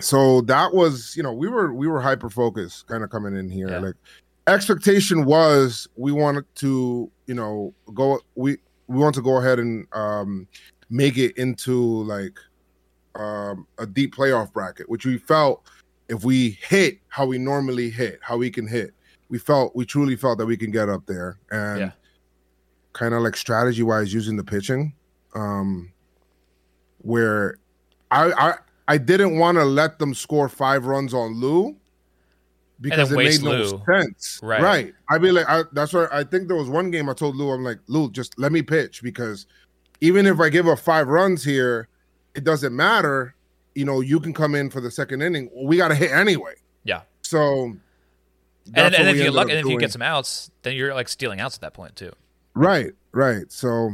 so that was you know we were we were hyper focused kind of coming in here. Yeah. Like expectation was we wanted to you know go we we want to go ahead and um make it into like um a deep playoff bracket, which we felt if we hit how we normally hit, how we can hit, we felt we truly felt that we can get up there and Yeah. kind of like strategy wise using the pitching um where i i i didn't want to let them score five runs on lou because it made no Lou. sense Right. right i'd be like I, that's why i think there was one game i told lou i'm like lou just let me pitch because even if i give up five runs here it doesn't matter you know you can come in for the second inning we got to hit anyway Yeah. so And, and if you luck, and if you get some outs, then you're like stealing outs at that point too. Right, right. So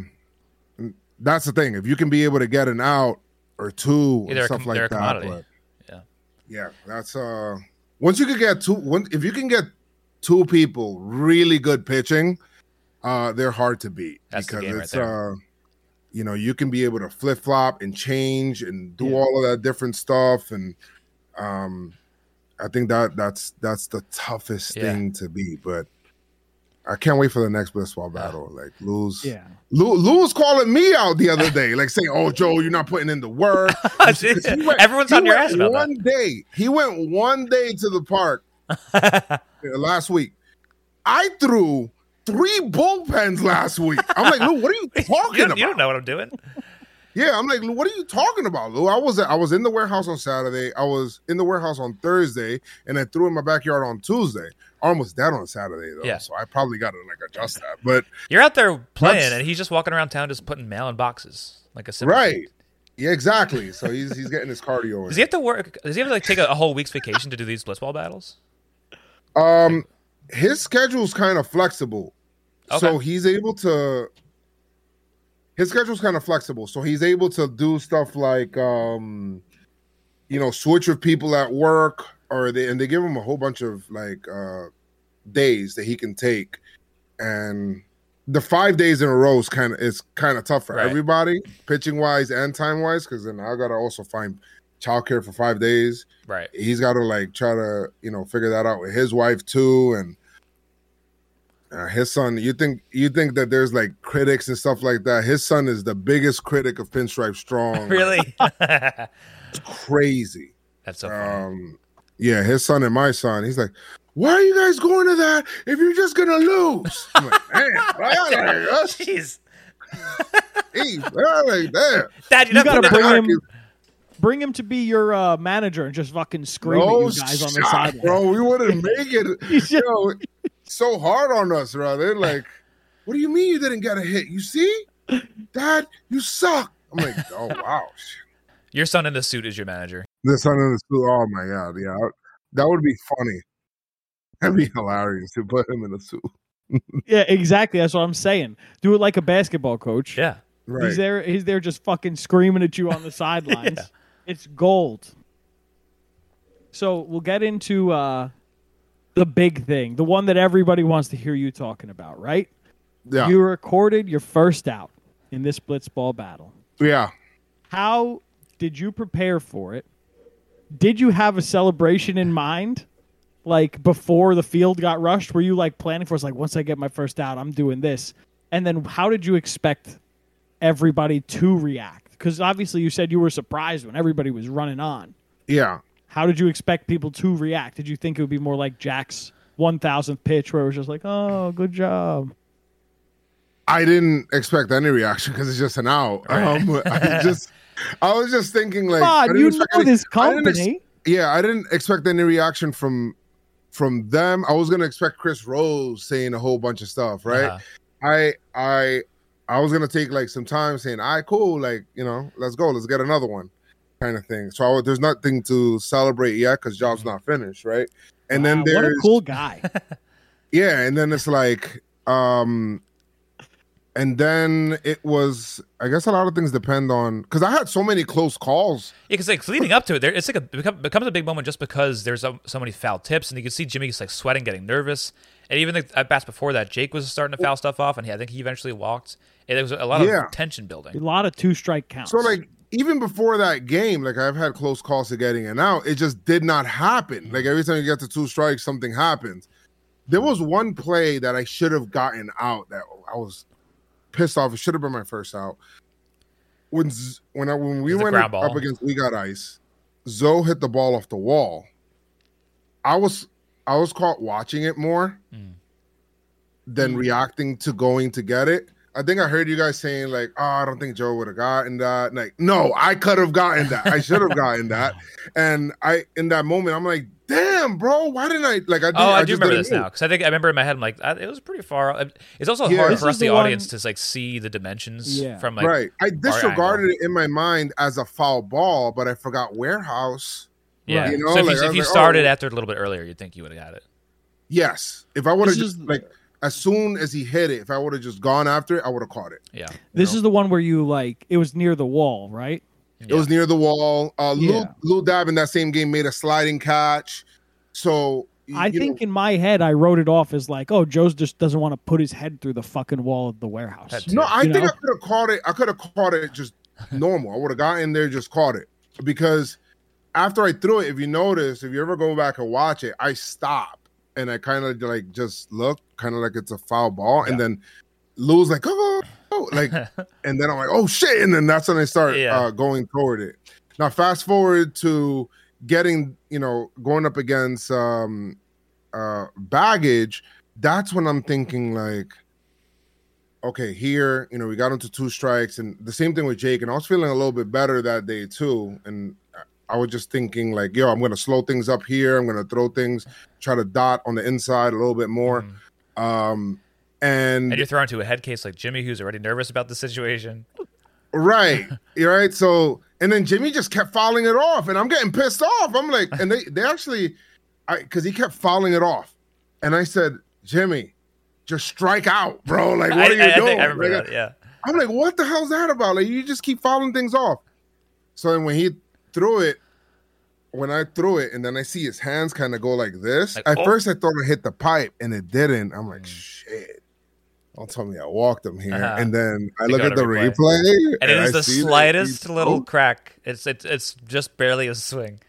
that's the thing. If you can be able to get an out or two Yeah, they're and a stuff com- like that. but- Yeah. yeah, that's uh once you could get two one if you can get two people really good pitching, uh they're hard to beat That's because right it's there. uh you know, you can be able to flip flop and change and do Yeah. all of that different stuff and um I think that that's that's the toughest Yeah. thing to be but I can't wait for the next blitzball battle. Like lose, Yeah. Lou, Lou was calling me out the other day, like saying, "Oh, Joe, you're not putting in the work." went- Everyone's on your ass about one day. He went one day to the park last week. I threw three bullpens last week. I'm like, Lou, what are you talking you, about? you don't know what I'm doing. Yeah, I'm like, Lou, what are you talking about, Lou? I was I was in the warehouse on Saturday. I was in the warehouse on Thursday, and I threw in my backyard on Tuesday. I almost dead on Saturday though, Yeah. so I probably got to like adjust that. But You're out there playing, and he's just walking around town just putting mail in boxes like a right, yeah, exactly. So he's he's getting his cardio. Does In. he have to work? Does he have to like take a, a whole week's vacation to do these blitzball battles? Um, his schedule's kind of flexible, so he's able to. His schedule's kind of flexible, so he's able to do stuff like, um, you know, switch with people at work, or they and they give him a whole bunch of like uh days that he can take, and the five days in a row is kind of is kind of tough for Right. everybody, pitching wise and time wise, because then I gotta also find childcare for five days Right. he's got to like try to you know figure that out with his wife too and uh, his son you think you think that there's like critics and stuff like that his son is the biggest critic of pinstripe strong Really? It's crazy so funny. um yeah his son and my son he's like why are you guys going to that if you're just gonna lose I'm like, damn, right? Like, that's- Jeez, hey, right, like, damn. Dad, you, You gotta bring him, bring him to be your uh, manager and just fucking scream at you guys on the shot, sideline. bro we wouldn't make it He's just- Yo, so hard on us, bro. They're like, "What do you mean you didn't get a hit? You see, Dad, you suck." I'm like, "Oh wow, Your son in the suit is your manager. the son in the suit. Oh my god, yeah, that would be funny. That'd be hilarious to put him in a suit. Yeah, exactly. That's what I'm saying. Do it like a basketball coach. Yeah. Right? He's there. He's there, just fucking screaming at you on the sidelines. Yeah. It's gold. So we'll get into uh, the big thing, the one that everybody wants to hear you talking about, right? Yeah, You recorded your first out in this blitzball battle. yeah. How did you prepare for it? Did you have a celebration in mind? Like before the field got rushed, were you like planning for? It's like once I get my first out, I'm doing this. And then how did you expect everybody to react? Because obviously you said you were surprised when everybody was running on. Yeah. How did you expect people to react? Did you think it would be more like Jack's 1000th pitch where it was just like, oh, good job? I didn't expect any reaction because it's just an out. Right. Um, I just, I was just thinking like, on, you know any- this I ex- company. yeah, I didn't expect any reaction from from them. I was gonna expect Chris Rose saying a whole bunch of stuff, right? Uh-huh. I I I was gonna take like some time saying, "I right, cool, like you know, let's go, let's get another one," kind of thing. So I, there's nothing to celebrate yet because job's not finished, right? And Wow, then what a there's cool guy. yeah, and then it's like, um, and then it was. I guess a lot of things depend on because I had so many close calls. Yeah, because like leading up to it, there it's like a become, becomes a big moment just because there's so, so many foul tips, and you can see Jimmy's like sweating, getting nervous, and even the, at bats before that, Jake was starting to foul stuff off, and he, I think he eventually walked. And there was a lot of Yeah. tension building. a lot of two strike counts. So like even before that game, like I've had close calls to getting it out. It just did not happen. Like every time you get to two strikes, something happens. There was one play that I should have gotten out that I was pissed off. It should have been my first out. When when I, when we It was a went ground up against We Got Ice, Zoe hit the ball off the wall. I was I was caught watching it more Mm. than Mm. reacting to going to get it. I think I heard you guys saying like, "Oh, I don't think Joe would have gotten that." Like, no, I could have gotten that. I should have gotten that. And I, in that moment, I'm like, "Damn, bro, why didn't I?" Like, I, did, Oh, I, do just remember this know. now because I think I remember in my head, I'm like, it was pretty far. It's also Yeah. hard This for us, is the, the one- audience, to like see the dimensions Yeah. from like. right. I disregarded it in my mind as a foul ball, but I forgot warehouse. Yeah. You know, so if like, you, if you like, started oh. after a little bit earlier, you'd think you would have got it. Yes, if I would have This just is- like as soon as he hit it, if I would have just gone after it, I would have caught it. Yeah. this know? is the one where you like it was near the wall, right? It was near the wall. Uh, Lil, Yeah. Lil Dab in that same game made a sliding catch. So I think know, in my head I wrote it off as like, oh, Joe's just doesn't want to put his head through the fucking wall of the warehouse. That- no, I you think know? I could have caught it. I could have caught it just normal. I would have gotten in there, just caught it because after I threw it, if you notice, if you ever go back and watch it, I stop and I kind of like just look, kind of like it's a foul ball, and then Lou's like, oh, oh, like, and then I'm like, oh shit, and then that's when I start Yeah. uh, going toward it. Now, fast forward to getting, you know, going up against um, uh, baggage. That's when I'm thinking like, okay, here, you know, we got into two strikes, and the same thing with Jake, and I was feeling a little bit better that day too, and I was just thinking like, yo, I'm gonna slow things up here. I'm gonna throw things, try to dot on the inside a little bit more. Mm. Um, and And you're thrown into a head case like Jimmy, who's already nervous about the situation. right, you're right. So, and then Jimmy just kept fouling it off, and I'm getting pissed off. I'm like, and they they actually, I because he kept fouling it off, and I said, Jimmy, just strike out, bro. Like, what I, are you I, doing? I Like, that. Yeah. I'm like, what the hell's that about? Like, you just keep fouling things off. So then when he threw it, when I threw it, and then I see his hands kind of go like this. Like, At oh. first, I thought it hit the pipe, and it didn't. I'm like, Mm. shit. Don't tell me I walked him here. Uh-huh. And then I You look at the replay. replay, And it is I the see slightest he- little Oh, crack. It's it's it's just barely a swing.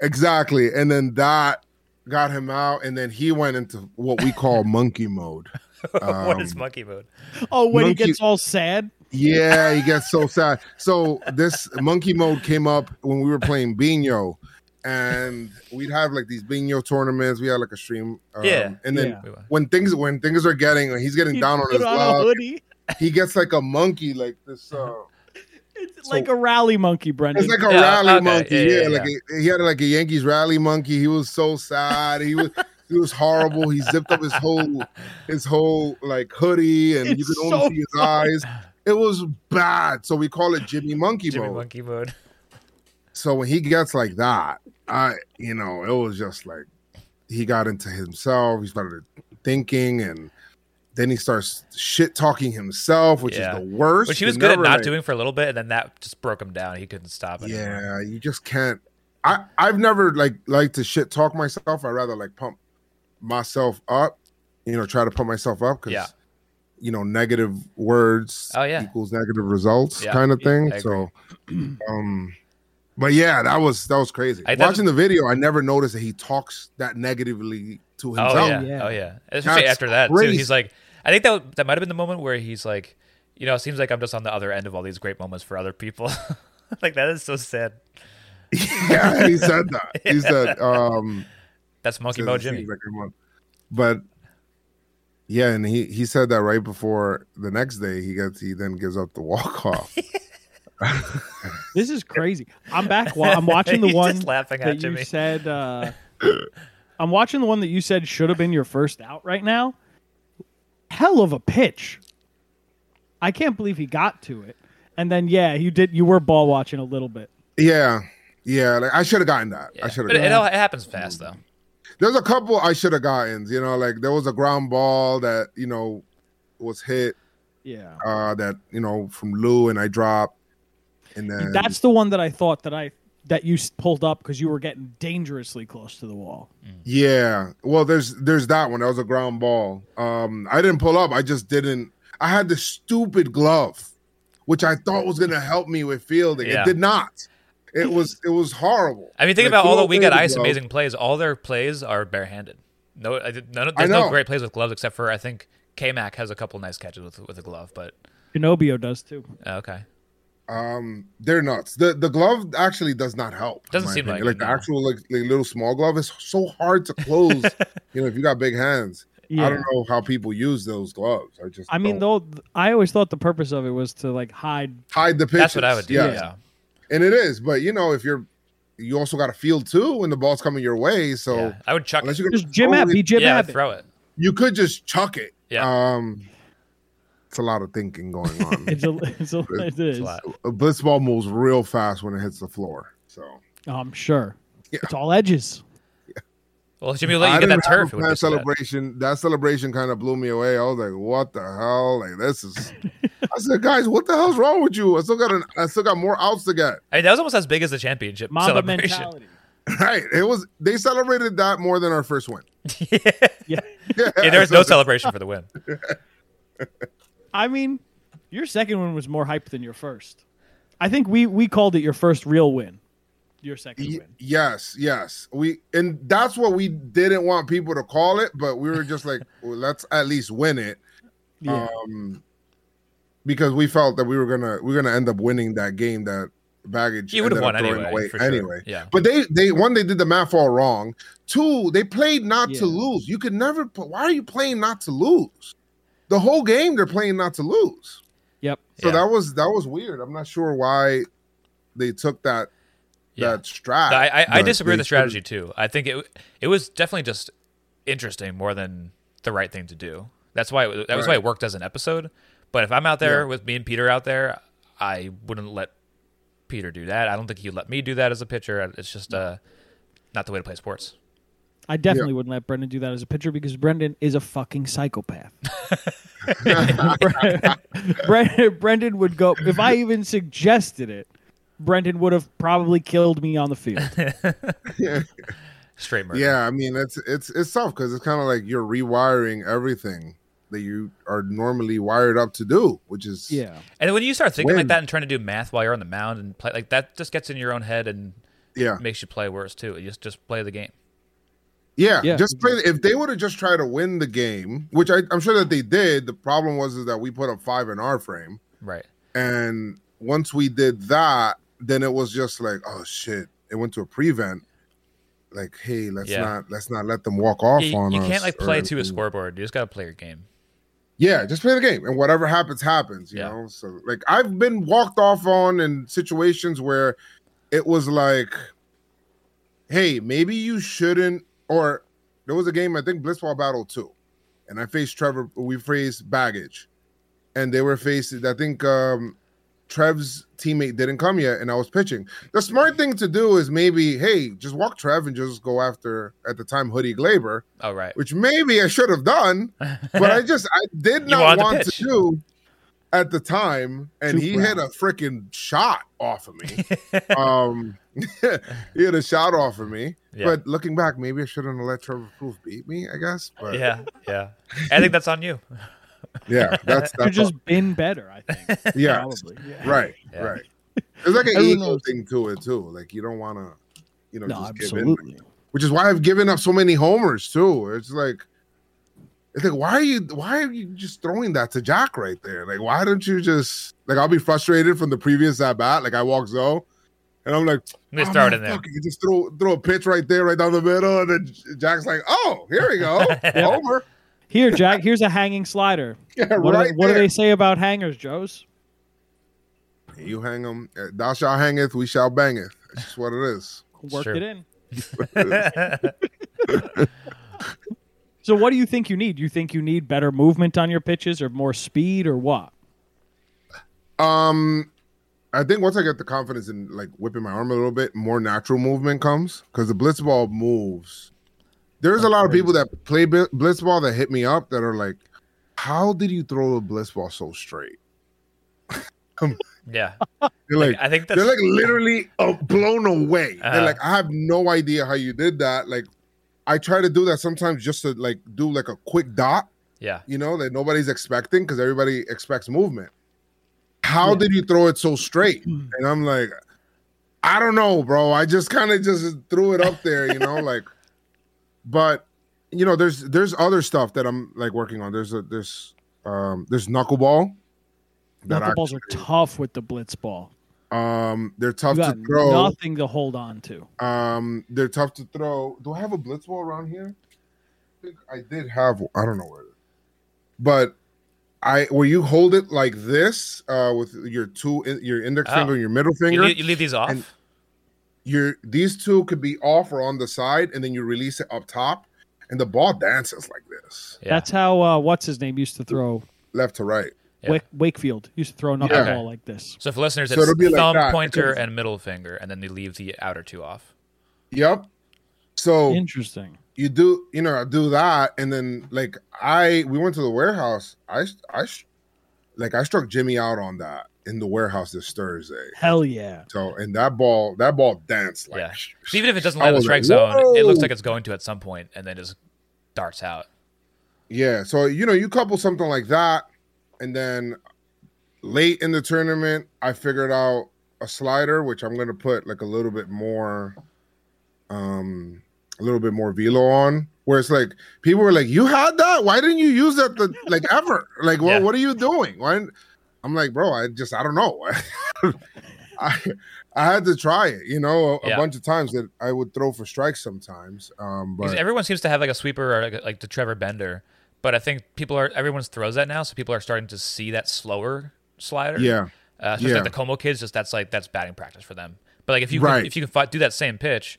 exactly. And then that got him out, and then he went into what we call monkey mode. what is Um, monkey mode? Oh, when Monkey- he gets all sad. Yeah, he gets so sad. So this monkey mode came up when we were playing Bingo, and we'd have like these Bingo tournaments. We had like a stream, um, Yeah. And then Yeah. When things when things are getting, when he's getting He down on his on luck, he gets like a monkey, like this. Uh, It's So- like a rally monkey, Brendan. it's like a Yeah, rally okay. monkey. Yeah, Yeah, yeah, like a, he had like a Yankees rally monkey. He was so sad. He was. He was horrible. He zipped up his whole, his whole like hoodie, and you could only so see his eyes. It was bad. So we call it Jimmy Monkey Mode. Jimmy mode. monkey mode. so when he gets like that, I you know, it was just like he got into himself, he started thinking and then he starts shit talking himself, which Yeah. is the worst. Which he was good at not doing for a little bit, and then that just broke him down. He couldn't stop it. Yeah, you just can't I I've never like like to shit talk myself. I rather like pump myself up, you know, try to pump myself up because Yeah. You know, negative words Oh, yeah. equals negative results Yeah. kind of thing. So um but yeah, that was that was crazy. I Watching the video, I never noticed that he talks that negatively to Oh himself. yeah. Yeah. Oh yeah. Especially That's after that too. He's like, I think that that might have been the moment where he's like, you know, it seems like I'm just on the other end of all these great moments for other people. like that is so sad. Yeah, he said that. He said um That's monkey it Jimmy. But yeah, and he he said that right before the next day he gets he then gives up the walk off. This is crazy. I'm back. I'm watching the one just laughing at that you Jimmy. said. Uh, I'm watching the one that you said should have been your first out right now. Hell of a pitch. I can't believe he got to it. And then yeah, you did. You were ball watching a little bit. yeah. Yeah, like I should have gotten that. Yeah. I should have it, gotten it, all- it happens fast though. There's a couple I should have gotten. You know, like there was a ground ball that, you know, was hit Yeah. uh that, you know, from Lou and I dropped. And then That's the one that I thought that I that you pulled up because you were getting dangerously close to the wall. Yeah. Well, there's there's that one. That was a ground ball. Um, I didn't pull up. I just didn't. I had the stupid glove, which I thought was gonna help me with fielding. Yeah. It did not. It was it was horrible. I mean, think Like, about all the we away got ice glove. amazing plays. All their plays are barehanded. No, I did- none of, I there's no great plays with gloves except for I think K Mac has a couple nice catches with with a glove, but Pinocchio does too. uh, okay. Um, they're nuts. The the glove actually does not help. Doesn't my seem like opinion. it, the no. actual like, like little small glove is so hard to close. you know, if you got big hands. Yeah. I don't know how people use those gloves. I just I mean, don't. though, I always thought the purpose of it was to like hide. hide the pitches. That's what I would do. Yes. Yeah. And it is. But you know, if you're, you also got to field too when the ball's coming your way. So yeah. I would chuck unless it. you're Just Jim throw Abbott. it, Be Jim yeah, Abbott. throw it. you could just chuck it. Yeah. Um, it's a lot of thinking going on. It's a, it's a, it is. It's a lot. a blitz ball moves real fast when it hits the floor. So Oh, I'm sure. Yeah. It's all edges. Well, Jimmy, will let I you get didn't that have turf. a it would planned just do that. celebration. That. celebration kind of blew me away. I was like, "What the hell? Like this is." I said, "Guys, what the hell's wrong with you? I still got an, I still got more outs to get." I mean, that was almost as big as the championship Mamba celebration. mentality. Right? It was. They celebrated that more than our first win. yeah. Yeah. Yeah, there was no celebration for the win. I mean, your second one was more hype than your first. I think we we called it your first real win. Your second Y- win. yes, yes. We and that's what we didn't want people to call it, but we were just like, well, let's at least win it. Yeah. Um because we felt that we were gonna we are gonna end up winning that game that baggage You would have won anyway. away sure. anyway. Yeah. But they they one they did the math all wrong. Two, they played not to lose. You could never pl- why are you playing not to lose? The whole game they're playing not to lose. Yep. So Yeah. that was that was weird. I'm not sure why they took that Yeah. that strat. I, I, I disagree with the strategy too. I think it it was definitely just interesting more than the right thing to do. That's why it, that was why it worked as an episode. But if I'm out there Yeah. with me and Peter out there, I wouldn't let Peter do that. I don't think he'd let me do that as a pitcher. It's just uh, not the way to play sports. I definitely wouldn't let Brendan do that as a pitcher because Brendan is a fucking psychopath. Brendan, Brendan would go if I even suggested it. Brendan would have probably killed me on the field. Straight murder. Yeah, I mean it's it's it's tough because it's kind of like you're rewiring everything that you are normally wired up to do, which is Yeah, And when you start thinking like that and trying to do math while you're on the mound and play like that, just gets in your own head and yeah, makes you play worse too. You just just play the game. yeah. Yeah. Just play. If they would have just tried to win the game, which I, I'm sure that they did, the problem was is that we put up five in our frame, Right. and once we did that, then it was just like, oh shit, it went to a prevent. Like, hey, let's Yeah. not let's not let them walk off you, on you us. You can't like or play to a scoreboard. You just gotta play your game. Yeah, just play the game, and whatever happens, happens. You Yeah. know, so like I've been walked off on in situations where it was like, "Hey, maybe you shouldn't." Or there was a game I think Blitzball Battle two, and I faced Trevor. We faced Baggage, and they were facing. I think um Trev's teammate didn't come yet, and I was pitching. The smart thing to do is maybe, hey, just walk Trev and just go after at the time Hoodie Glaber Oh right. which maybe I should have done, but I just I did not wanted to want to, pitch. do at the time, and Too he hit a freaking shot off of me. um, he had a shot off of me. Yeah. But looking back, maybe I shouldn't have let Trevor Plouffe beat me. I guess, but yeah, yeah, yeah. I think that's on you. that's could that's just been better. I think. yeah, Probably. Yeah. right, Yeah. right. There's like an ego knows. thing to it too. Like you don't want to, you know, No, just give in. absolutely. which is why I've given up so many homers too. It's like, it's like, why are you, why are you just throwing that to Jack right there? Like, why don't you just like? I'll be frustrated from the previous at bat. Like I walk Zoe, and I'm like, Just "Oh, start it man, in there. You just throw throw a pitch right there, right down the middle, and then Jack's like, oh, here we go, homer. Here, Jack. Here's a hanging slider. Yeah, What, right do, what do they say about hangers, Joe's? You hang them. Thou shalt hangeth, we shall bangeth. That's just what it is. Work true. it in. So, what do you think you need? You think you need better movement on your pitches, or more speed, or what? Um, I think once I get the confidence in like whipping my arm a little bit, more natural movement comes because the blitz ball moves. There's a lot of people that play bl- blitz ball that hit me up that are like, "How did you throw the blitz ball so straight?" yeah. They're like, I think that's they're like literally uh, blown away. Uh-huh. They're like, "I have no idea how you did that." Like, I try to do that sometimes just to like do like a quick dot, yeah. you know, that nobody's expecting because everybody expects movement. How Yeah. did you throw it so straight? And I'm like, I don't know, bro. I just kind of just threw it up there, you know, like. But you know, there's there's other stuff that I'm like working on. There's a there's um there's knuckleball. That Knuckleballs are tough with the blitz ball. um they're tough You to throw. nothing to hold on to. Um, they're tough to throw. Do I have a blitz ball around here? I think I did have. I don't know where, but I where you hold it like this, uh, with your two, your index Oh. finger, and your middle You, finger. leave- you leave these off. and- your these two could be off or on the side, and then you release it up top, and the ball dances like this, yeah. That's how uh, what's his name used to throw. left to right. Yeah. Wake, Wakefield used to throw another knuckleball Okay. like this. so for listeners, So it's it'll be like thumb, that, pointer, and middle finger, and then they leave the outer two off. Yep. So Interesting. you do you know I do that and then like i we went to the warehouse i i like i struck jimmy out on that in the warehouse this thursday Hell yeah. so and that ball that ball danced like Yeah. So even if it doesn't I land the strike like, zone, it looks like it's going to at some point, and then just darts out. yeah so you know you couple something like that and then late in the tournament i figured out a slider, which I'm gonna put like a little bit more, um, a little bit more velo on. Where it's like people were like, "You had that? Why didn't you use that? The, like ever? Like, well, Yeah. what are you doing?" Why? I'm like, bro, I just I don't know. I I had to try it, you know, a, a bunch of times that I would throw for strikes sometimes. Um, but everyone seems to have like a sweeper or like, like the Trevor Bender, but I think people are everyone's throws that now, so people are starting to see that slower slider. yeah, uh, especially yeah. like the Como kids. Just that's like that's batting practice for them. But like if you Right. can, if you can do that same pitch,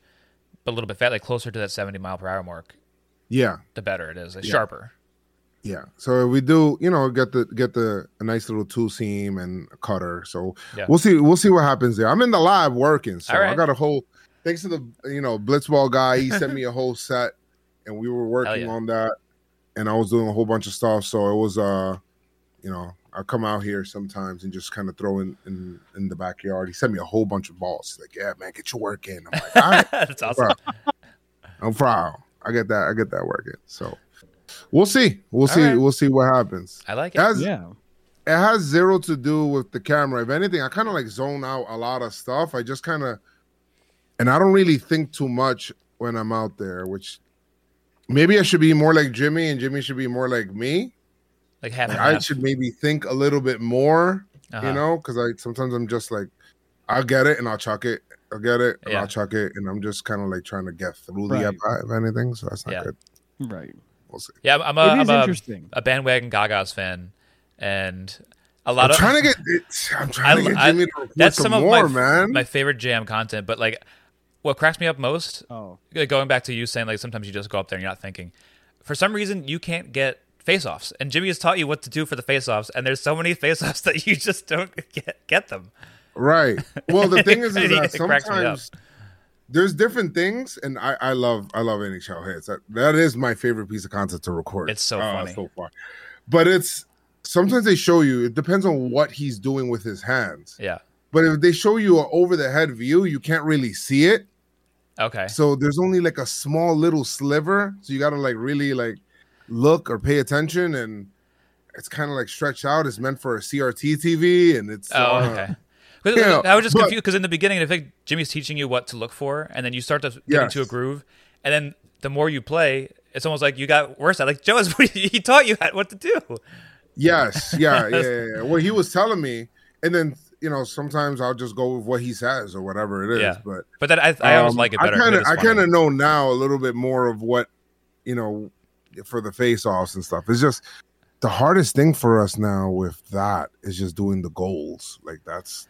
but a little bit fat, like closer to that seventy mile per hour mark, yeah, the better it is. Like Yeah. sharper. Yeah. So we do, you know, get the get the a nice little two seam and a cutter. So Yeah. we'll see we'll see what happens there. I'm in the lab working, so right. I got a whole. Thanks to the you know blitzball guy, he sent me a whole set, and we were working yeah. on that, and I was doing a whole bunch of stuff. So it was uh, you know, I come out here sometimes and just kind of throw in, in in the backyard. He sent me a whole bunch of balls. He's like, yeah, man, get your work in. I'm like, all right. that's awesome. I'm proud. I get that. I get that working. So we'll see. We'll see. right. We'll see what happens. I like It it. has, Yeah. it has zero to do with the camera. If anything, I kind of like zone out a lot of stuff. I just kind of, and I don't really think too much when I'm out there. Which maybe I should be more like Jimmy, and Jimmy should be more like me. Like half Like, and I should maybe think a little bit more. Uh-huh. You know, because I sometimes I'm just like, I'll get it and I'll chuck it. I'll get it and Yeah. I'll chuck it, and I'm just kind of like trying to get through Right. the at bat, if anything. So that's not Yeah. good. Right. We'll see. Yeah, I'm It a, is I'm a, interesting. a bandwagon Gagas fan, and a lot I'm of trying to get. I'm trying to I- get I- Jimmy to report that's some some of more, my man. my favorite jam content. But like, what cracks me up most Oh. going back to you saying like sometimes you just go up there and you're not thinking. For some reason, you can't get face-offs, and Jimmy has taught you what to do for the face-offs, and there's so many face-offs that you just don't get get them. right. Well, the thing is, is It that cracks me up. sometimes there's different things, and I, I love I love NHL Hitz. That that is my favorite piece of content to record. It's so uh, funny. so far. But it's sometimes they show you. It depends on what he's doing with his hands. Yeah. But if they show you an over the head view, you can't really see it. Okay. So there's only like a small little sliver. So you gotta like really like look or pay attention and it's kind of like stretched out. It's meant for a CRT TV and it's Oh, uh, okay. I was just but- confused because in the beginning, I think Jimmy's teaching you what to look for, and then you start to get into a groove, and then the more you play, it's almost like you got worse at. Like Joe's, he taught you what to do. Yes, yeah, yeah, yeah, yeah. Well, he was telling me, and then you know sometimes I'll just go with what he says or whatever it is. Yeah. But But then I, I always um, like it better. I kind of, I kind of know now a little bit more of what you know for the face-offs and stuff. It's just the hardest thing for us now with that is just doing the goals. Like that's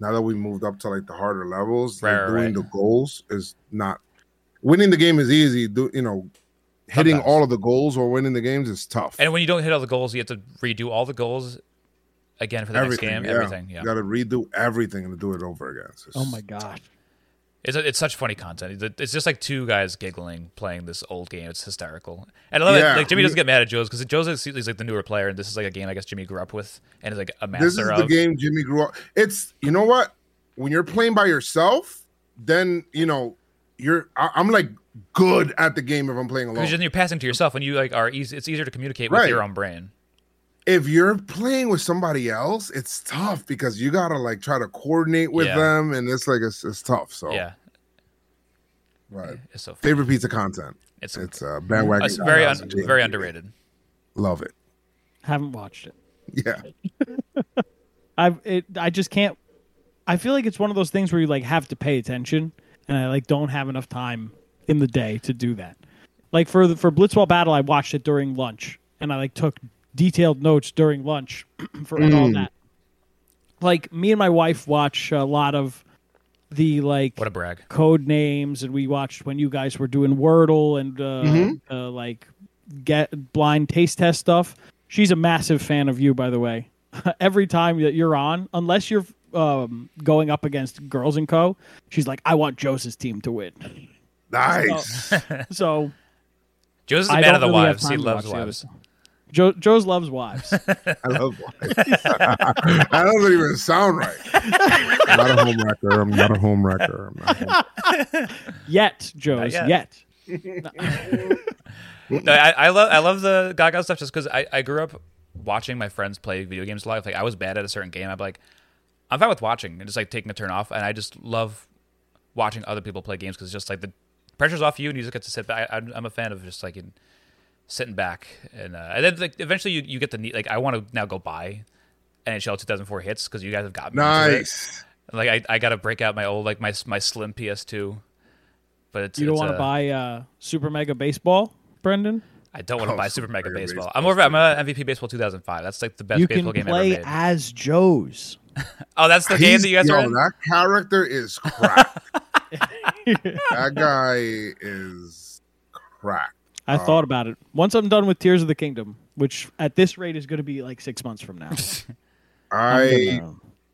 now that we moved up to like the harder levels, like Right, right, doing right. the goals is not winning the game is easy. Do you know? Hitting Sometimes. all of the goals or winning the games is tough. And when you don't hit all the goals, you have to redo all the goals again for the next game. yeah. Everything. Yeah. You got to redo everything and do it over again. It's Oh my gosh. It's it's such funny content. It's just like two guys giggling playing this old game. It's hysterical. And I love Yeah. it. Like Jimmy doesn't get mad at Joe's because Joe's is he's like the newer player, and this is like a game I guess Jimmy grew up with and is like a master This is of. the game Jimmy grew up. It's you know what? When you're playing by yourself, then you know you're. I, I'm like good at the game if I'm playing alone. Because then you're passing to yourself, and you like are easy. It's easier to communicate with Right. your own brain. If you're playing with somebody else, it's tough because you gotta like try to coordinate with Yeah. them, and it's like it's, it's tough. So Yeah, right. it's so. Fun. Favorite piece of content. It's, It's uh, bandwagon. it's very un- very underrated. Love it. Haven't watched it. Yeah. I've it. I just can't. I feel like it's one of those things where you like have to pay attention, and I like don't have enough time in the day to do that. Like for the, for Blitzball Battle, I watched it during lunch, and I like took detailed notes during lunch for and all Mm. that. Like me and my wife watch a lot of the like What a brag. code names, and we watched when you guys were doing Wordle and uh, Mhm. uh, like get blind taste test stuff. She's a massive fan of you, by the way. Every time that you're on, unless you're um, going up against Girls and Co, she's like, "I want Joseph's team to win." Nice. So Joseph's a I man of the really wives. He loves watch the wives. Other- Jo- Joe's loves wives. I love wives. that doesn't even sound right. I'm not a home wrecker. I'm not a home wrecker. I'm not home- yet, Joe's yet. yet. No, I, I love I love the Gaga stuff just because I, I grew up watching my friends play video games a lot. Like I was bad at a certain game. I'd be like, I'm fine with watching and just like taking a turn off, and I just love watching other people play games because it's just like the pressure's off you, and you just get to sit back. I, I'm a fan of just like in, sitting back, and, uh, and then like eventually you, you get the need. Like I want to now go buy NHL 2004 Hitz because you guys have got me. into it. Nice. Like I, I got to break out my old like my my slim PS2, but it's You don't want to uh, buy uh, Super Mega Baseball, Brendan? I don't want to Oh, buy Super Mega Super Mega Baseball. Baseball I'm over. of a, I'm a MVP Baseball 2005. That's like the best you baseball can game play ever made. as Joe's. oh, that's the game that you guys yo, are in. that character is crack. that guy is crack. I Uh, thought about it. Once I'm done with Tears of the Kingdom, which at this rate is going to be like six months from now. I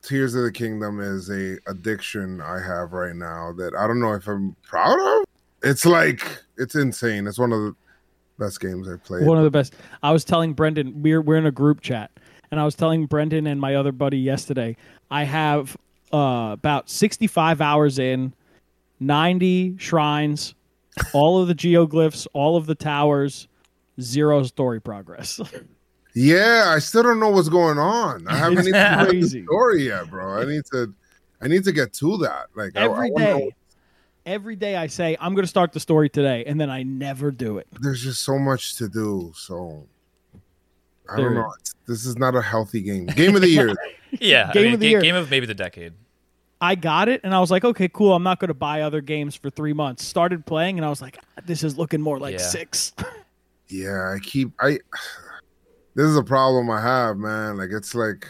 Tears of the Kingdom is a addiction I have right now that I don't know if I'm proud of. It's like it's insane. It's one of the best games I've played. One of the best. I was telling Brendan, we're we're in a group chat, and I was telling Brendan and my other buddy yesterday. I have uh, about 65 hours in, 90 shrines, all of the geoglyphs, all of the towers, zero story progress. yeah, I still don't know what's going on. I haven't even read the crazy. story yet, bro. I need to I need to get to that. Like I- I Every wanna know- day, every day I say I'm going to start the story today, and then I never do it. there's just so much to do. So I There don't know. It's, this is not a healthy game. Game of the year. Yeah, Game I mean, of the ga- year. game of maybe the decade. I got it, and I was like, okay, cool. I'm not going to buy other games for three months. Started playing, and I was like, this is looking more like Yeah. six. yeah, I keep I. This is a problem I have, man. Like it's like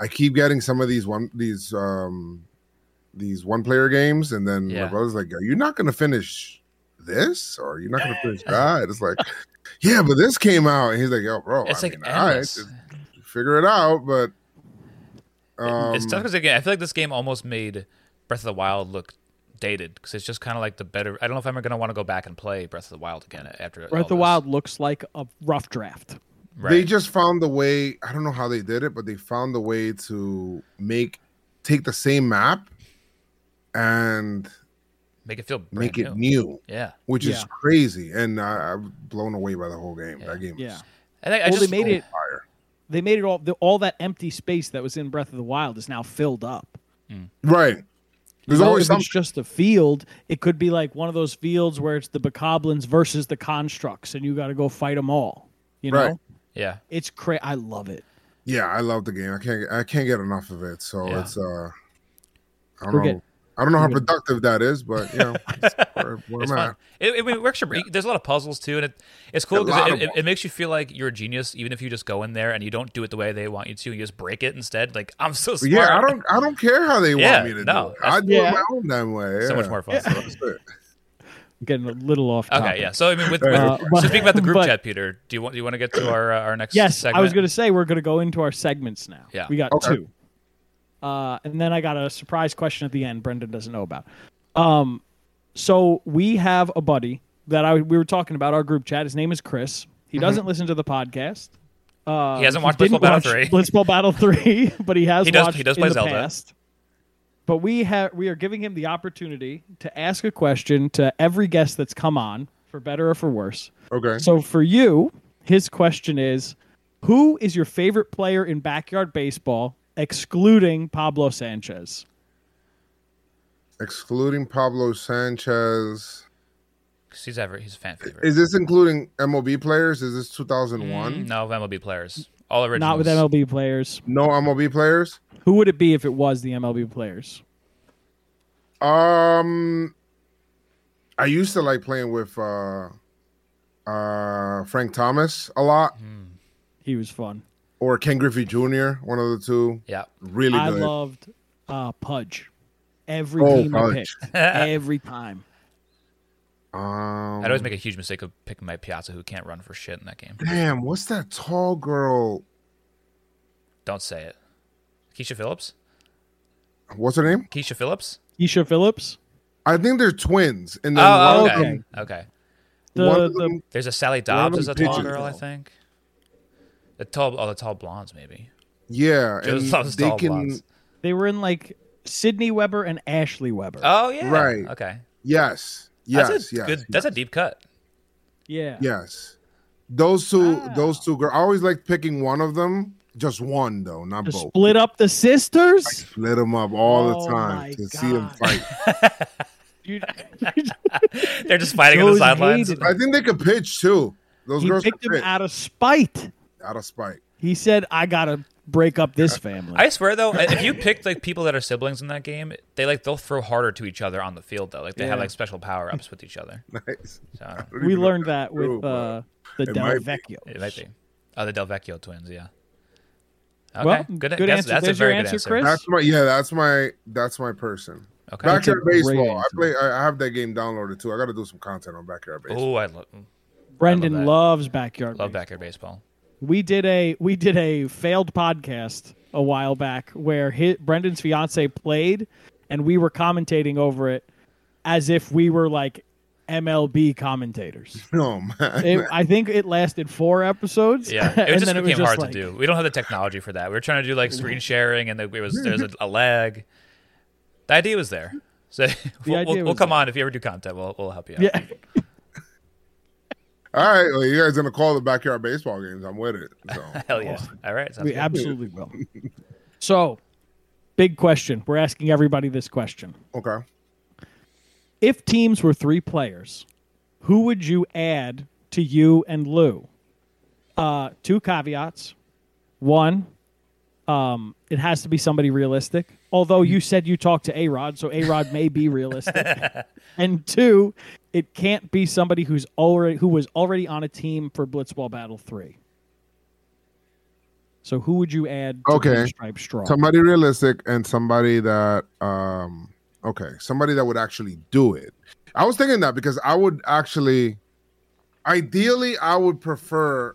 I keep getting some of these one these um these one player games, and then Yeah. my brother's like, "Are you not going to finish this, or are you not going to finish that?" It's like, yeah, but this came out, and he's like, "Yo, bro, It's I like mean, all right, figure it out." But um, it's tough because again, I feel like this game almost made Breath of the Wild look dated because it's just kind of like the better. I don't know if I'm gonna want to go back and play Breath of the Wild again after all Breath of the. Wild looks like a rough draft. Right. They just found the way. I don't know how they did it, but they found the way to make take the same map and make it feel brand make it new. new, Yeah, which is crazy. And I, I'm blown away by the whole game. Yeah. That game, Yeah. is I think I Well, they just made it. fire. They made it all. The, all that empty space that was in Breath of the Wild is now filled up. Right. There's You always if something. it's just a field, it could be like one of those fields where it's the bokoblins versus the constructs, and you got to go fight them all. You know, Right. yeah. it's crazy. I love it. Yeah, I love the game. I can't. I can't get enough of it. So Yeah. it's. uh I don't Go know. get- I don't know how productive that is, but you know, it's where, where It's I'm fun. It, it, it works. Your, there's a lot of puzzles too, and it, it's cool because lot it, it, it makes you feel like you're a genius, even if you just go in there and you don't do it the way they want you to. You just break it instead. Like I'm so smart. yeah, I don't. I don't care how they Yeah, want me to no, do it. I do Yeah. it my own damn way. So much more fun. So. I'm getting a little off. Topic. Okay, yeah. So I mean, with, with Uh, but- so speaking about the group but- chat, Peter, do you want do you want to get to our uh, our next? Yes, segment? I was going to say we're going to go into our segments now. Yeah. we got Okay. two, uh, and then I got a surprise question at the end. Brendan doesn't know about. Um, so we have a buddy that I we were talking about our group chat. His name is Chris. He doesn't listen to the podcast. Uh, He hasn't watched didn't Blitzball Battle 3. Blitzball Battle Three, but he has He does- watched he does play Zelda. past. But we have we are giving him the opportunity to ask a question to every guest that's come on, for better or for worse. Okay. So for you, his question is Who is your favorite player in backyard baseball, excluding Pablo Sanchez? Excluding Pablo Sanchez. he's ever he's a fan favorite. Is this including MLB players? Is this 2001? Mm, no MLB players, all originals. Not with MLB players. No MLB players. Who would it be if it was the MLB players? Um, I used to like playing with uh, uh, Frank Thomas a lot, He was fun. Or Ken Griffey Jr. One of the two. Yeah, Really good. I good. loved uh, Pudge. Every Oh, team I picked. Every time. um, I'd always make a huge mistake of picking my Piazza, who can't run for shit in that game. damn, what's that tall girl? Don't say it. Keisha Phillips. What's her name? Keisha Phillips. Isha Phillips. I think they're twins, and then Oh, one oh, of okay. them, Okay. The, one of the them- There's a Sally Dobbs as a tall pitches. girl, I think. The tall, oh, the tall blondes, maybe. yeah, Joe and loves they tall can. blondes. they were in like Sydney Weber and Ashley Weber. Oh yeah. Right. Okay. Yes, yes, That's a yes, good. That's a deep cut. yeah. yes. Those two, Wow. those two girls. I always like picking one of them Just one though, not To both. split up the sisters? Split them up all Oh the time my to see them fight. They're just fighting on the sidelines. I think they could pitch too. Those he girls picked could him pitch out of spite. Out of spite. He said, "I gotta break up this family." I swear though, if you pick like people that are siblings in that game, they like they'll throw harder to each other on the field though. Like they have like special power ups with each other. Nice. So I don't know. I don't we learned if that that's true, with uh, the it Del. Vecchio. It might be. Oh, the Del Vecchio twins, yeah. Okay, Well, good. good answer. That's There's a very your good answer, answer. Chris. That's my yeah. That's my that's my person. Okay. That's a Backyard baseball. I play. I I have that game downloaded too. I got to do some content on backyard baseball. Oh, I lo- Brendan that. loves backyard. love baseball. backyard baseball. We did a we did a failed podcast a while back where his, Brendan's fiance played, and we were commentating over it as if we were like MLB commentators. No oh, man. It, I think it lasted four episodes. Yeah, it and just then became it was hard just to like- do. We don't have the technology for that. We were trying to do like screen sharing, and it was there's a, a lag. The idea was there, so we'll, idea we'll, we'll come there. on if you ever do content. We'll we'll help you out. Yeah, All right, well, you guys gonna call the backyard baseball games? I'm with it. So. Hell yeah! All right, we good. absolutely will. So, big question. We're asking everybody this question. Okay. If teams were three players, who would you add to you and Lou? Uh, two caveats. One, um, it has to be somebody realistic. Although you said you talked to A Rod, so A Rod may be realistic. and two, it can't be somebody who's already who was already on a team for Blitzball Battle Three. So who would you add to Okay. Stripe Straw? Somebody realistic and somebody that um okay, somebody that would actually do it. I was thinking that because I would actually ideally I would prefer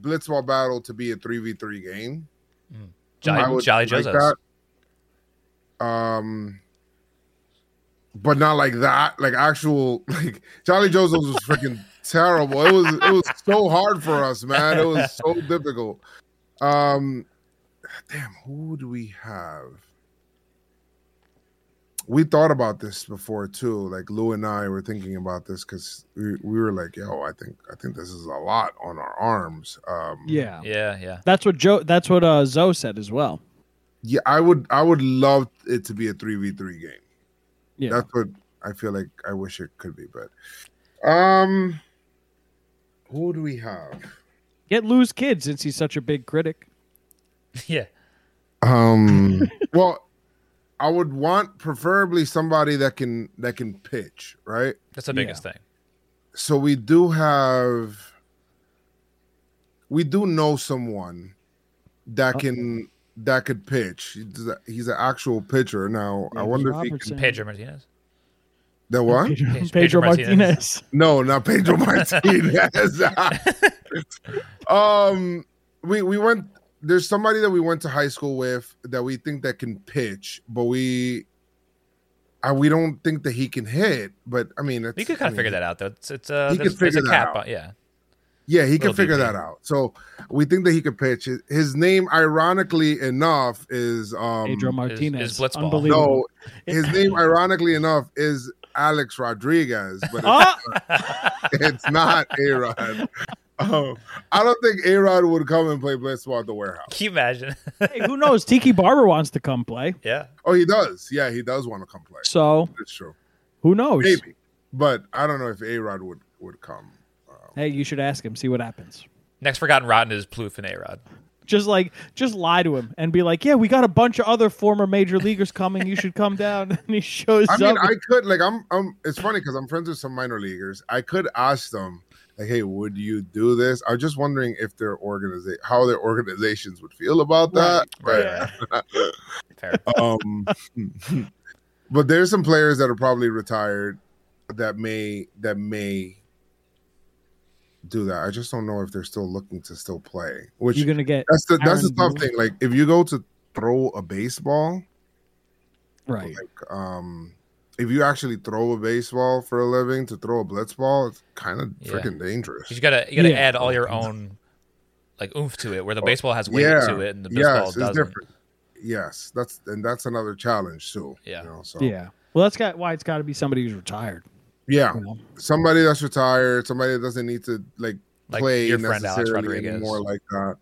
Blitzball Battle to be a 3v3 game. I Jolly, would Jolly like Joseph's. that. Um but not like that. Like actual like Charlie Joseph's was freaking terrible. It was it was so hard for us, man. It was so difficult. Um damn, who do we have? We thought about this before too. Like Lou and I were thinking about this because we, we were like, yo, I think I think this is a lot on our arms. Um yeah. Yeah, yeah. That's what Joe that's what uh Zoe said as well. yeah, I would I would love it to be a 3v3 game. Yeah. That's what I feel like I wish it could be, but um who do we have? Get Lou's kid since he's such a big critic. yeah. Um well I would want preferably somebody that can that can pitch, right? That's the biggest thing. So we do have we do know someone that can that could pitch. He's, a- he's an actual pitcher. Now I Davis wonder if he can Pedro Martinez. the what? Pedro, Pedro Pedro Martinez. Martinez. No, not Pedro Martinez. um, we we went. There's somebody that we went to high school with that we think that can pitch, but we, uh, we don't think that he can hit. But I mean, it's, You could kind I of figure that out though. It's it's uh, He there's, could there's a figure that cap. out. On, yeah. Yeah, he can figure that out. So we think that he could pitch. His- His name, ironically enough, is um. Pedro Martinez. is Blitzball. Unbelievable. no, his name, ironically enough, is Alex Rodriguez, but it's it's not A Rod. Oh, I don't think A Rod would come and play Blitzball at the warehouse. Can you imagine? hey, who knows? Tiki Barber wants to come play. yeah. Oh, he does. Yeah, he does want to come play. So That's true. who knows? Maybe, but I don't know if A Rod would would come. Hey, you should ask him. See what happens. Next forgotten rotten is Plouffe and A Rod. Just like, just lie to him and be like, "Yeah, we got a bunch of other former major leaguers coming. You should come down." And he shows I mean, up. I could like I'm. I'm. It's funny because I'm friends with some minor leaguers. I could ask them like, "Hey, would you do this?" I'm just wondering if their organization, how their organizations would feel about that. Right. But, Fair. um, but there's some players that are probably retired that may that may do that. I just don't know if they're still looking to still play. Which You're gonna get that's the that's the tough Boone. thing. Like if you go to throw a baseball, right. like um if you actually throw a baseball for a living to throw a blitz ball, it's kind of Yeah. freaking dangerous. 'Cause You gotta you gotta Yeah. add all your own like oomph to it, where the baseball has weight yeah, to it and the baseball yes, doesn't. different. Yes, that's and that's another challenge too. Yeah. you know, so Yeah. Well, that's got why it's got to be somebody who's retired. Yeah. you know? somebody that's retired, somebody that doesn't need to like Like play your friend Alex necessarily Rodriguez. anymore like that.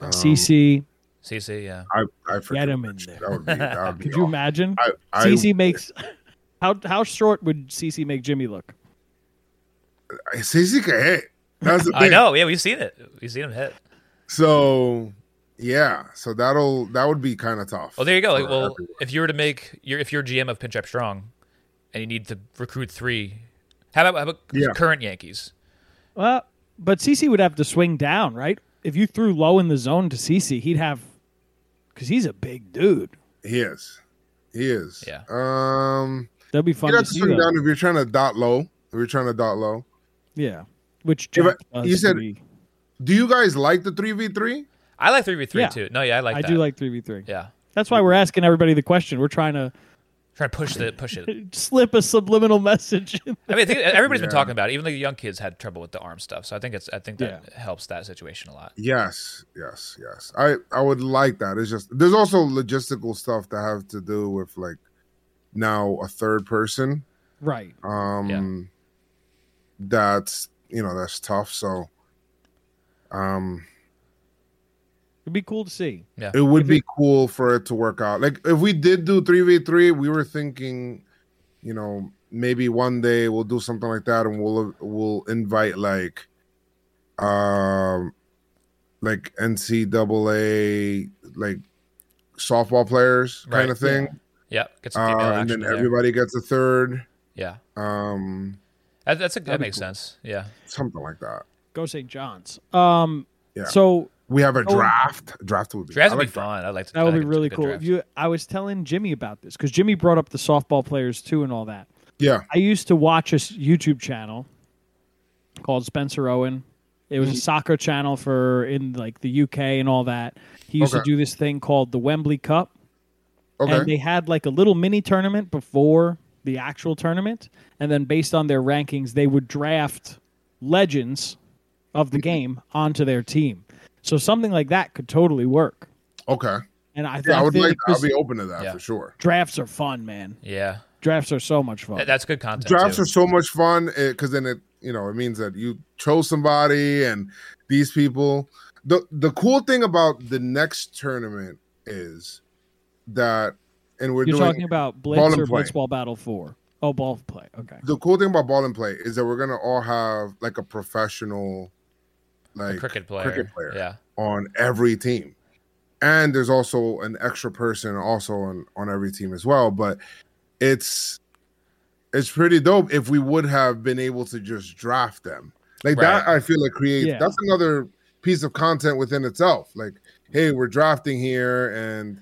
Um, CC, CC, yeah. I, I forget Get him in there. That would be. That would be could you awesome. imagine? I, I, CC makes how how short would CC make Jimmy look? CC can hit. That's the I thing. know. Yeah, we've seen it. We've seen him hit. So yeah, so that'll that would be kind of tough. Well, there you go. Like, well, everyone. if you were to make your if you're GM of Pinstripe Strong, and you need to recruit three, how about, how about Yeah. current Yankees? Well, but CC would have to swing down, right? If you threw low in the zone to CC, he'd have because he's a big dude. he is, he is. Yeah. Um, That'd be fun you to have to see. swing though. down if you're trying to dot low. If you're trying to dot low. Yeah, which Yeah, Jack but does you said- to me. Do you guys like the three v three? I like three v three too. No, yeah, I like I that. do like three v three. Yeah, That's why we're asking everybody the question. We're trying to trying to push the push it. slip a subliminal message. I mean, I think everybody's been talking about it. Even the young kids had trouble with the arm stuff. So I think it's I think that Yeah. helps that situation a lot. Yes, yes, yes. I I would like that. It's just there's also logistical stuff that have to do with like now a third person. right. Um, that's you know that's tough. So, um, It'd be cool to see. Yeah. It would be cool for it to work out. Like if we did do three v three, we were thinking, you know, maybe one day we'll do something like that, and we'll we'll invite like, um, like NCAA like softball players kind Right. of thing, Yeah, get some uh, and then in there. everybody gets a third, Yeah, um, that, that's a, that That'd makes cool. sense. Yeah, something like that. Go St. John's. Um. Yeah. So We have a Oh. draft. Draft would be. draft would be like draft. fun. I like to, that would I be think it's a really cool. draft. If you, I was telling Jimmy about this because Jimmy brought up the softball players too and all that. Yeah. I used to watch a YouTube channel called Spencer Owen. It was a Mhm. soccer channel for in like the UK and all that. He used Okay. to do this thing called the Wembley Cup, Okay. and they had like a little mini tournament before the actual tournament, and then based on their rankings, they would draft legends of the game onto their team. So something like that could totally work. okay. And I, Yeah, I I would feel like. like I'll be open to that Yeah. for sure. drafts are fun, man. yeah, Drafts are so much fun. That- that's good content. Drafts too. are so much fun eh, because then it, you know, it means that you chose somebody and these people. the The cool thing about the next tournament is that, and we're You're doing talking about ball Blitz and or play. Blitzball Battle Four? Oh, ball play. Okay. the cool thing about ball and play is that we're gonna all have like a professional, A like cricket player. cricket player. Yeah, on every team. And there's also an extra person also on, on every team as well. But it's it's pretty dope if we would have been able to just draft them. Like that I feel like creates Yeah. that's another piece of content within itself. Like, hey, we're drafting here and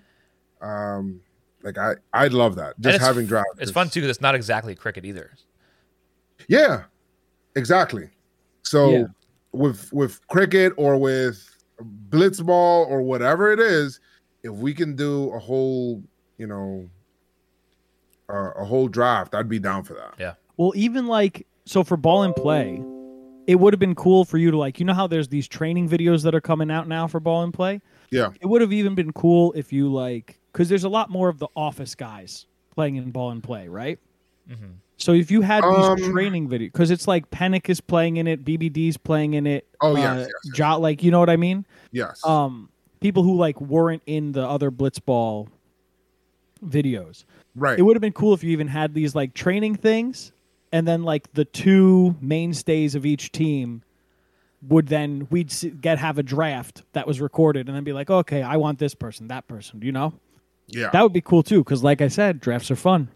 um like I I love that. Just having draft. It's fun too because it's not exactly cricket either. Yeah. Exactly. So Yeah. With with cricket or with blitzball or whatever it is, if we can do a whole, you know, uh, a whole draft, I'd be down for that. Yeah. Well, even like so for ball and play, it would have been cool for you to like you know how there's these training videos that are coming out now for ball and play. Yeah. It would have even been cool if you like because there's a lot more of the office guys playing in ball and play, right? Mm-hmm. So if you had these Um, training videos, because it's like Panic is playing in it, BBD's playing in it. Oh, yes, uh, yes, yes. Jo- like you know what I mean? Yes. Um, people who like weren't in the other Blitzball videos. right. It would have been cool if you even had these like training things, and then like the two mainstays of each team would then we'd get have a draft that was recorded, and then be like, okay, I want this person, that person. You know, yeah. that would be cool too. Because like I said, drafts are fun.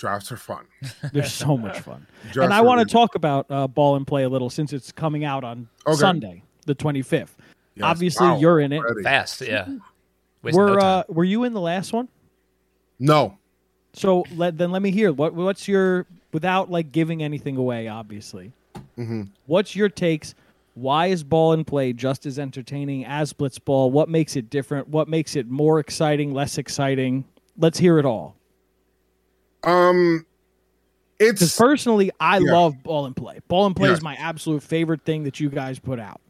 Drafts are fun. They're so much fun. Drafts and I want to talk about uh, ball and play a little since it's coming out on Okay. Sunday, the twenty fifth. Yes. Obviously, Wow, you're in it. already. Fast, yeah. Wasting Were no uh, were you in the last one? No. So let then let me hear what what's your without like giving anything away, obviously. Mhm. What's your takes? Why is ball and play just as entertaining as blitzball? What makes it different? What makes it more exciting, less exciting? Let's hear it all. Um it's personally, I Yeah. love ball and play. Ball and play Yes. is my absolute favorite thing that you guys put out.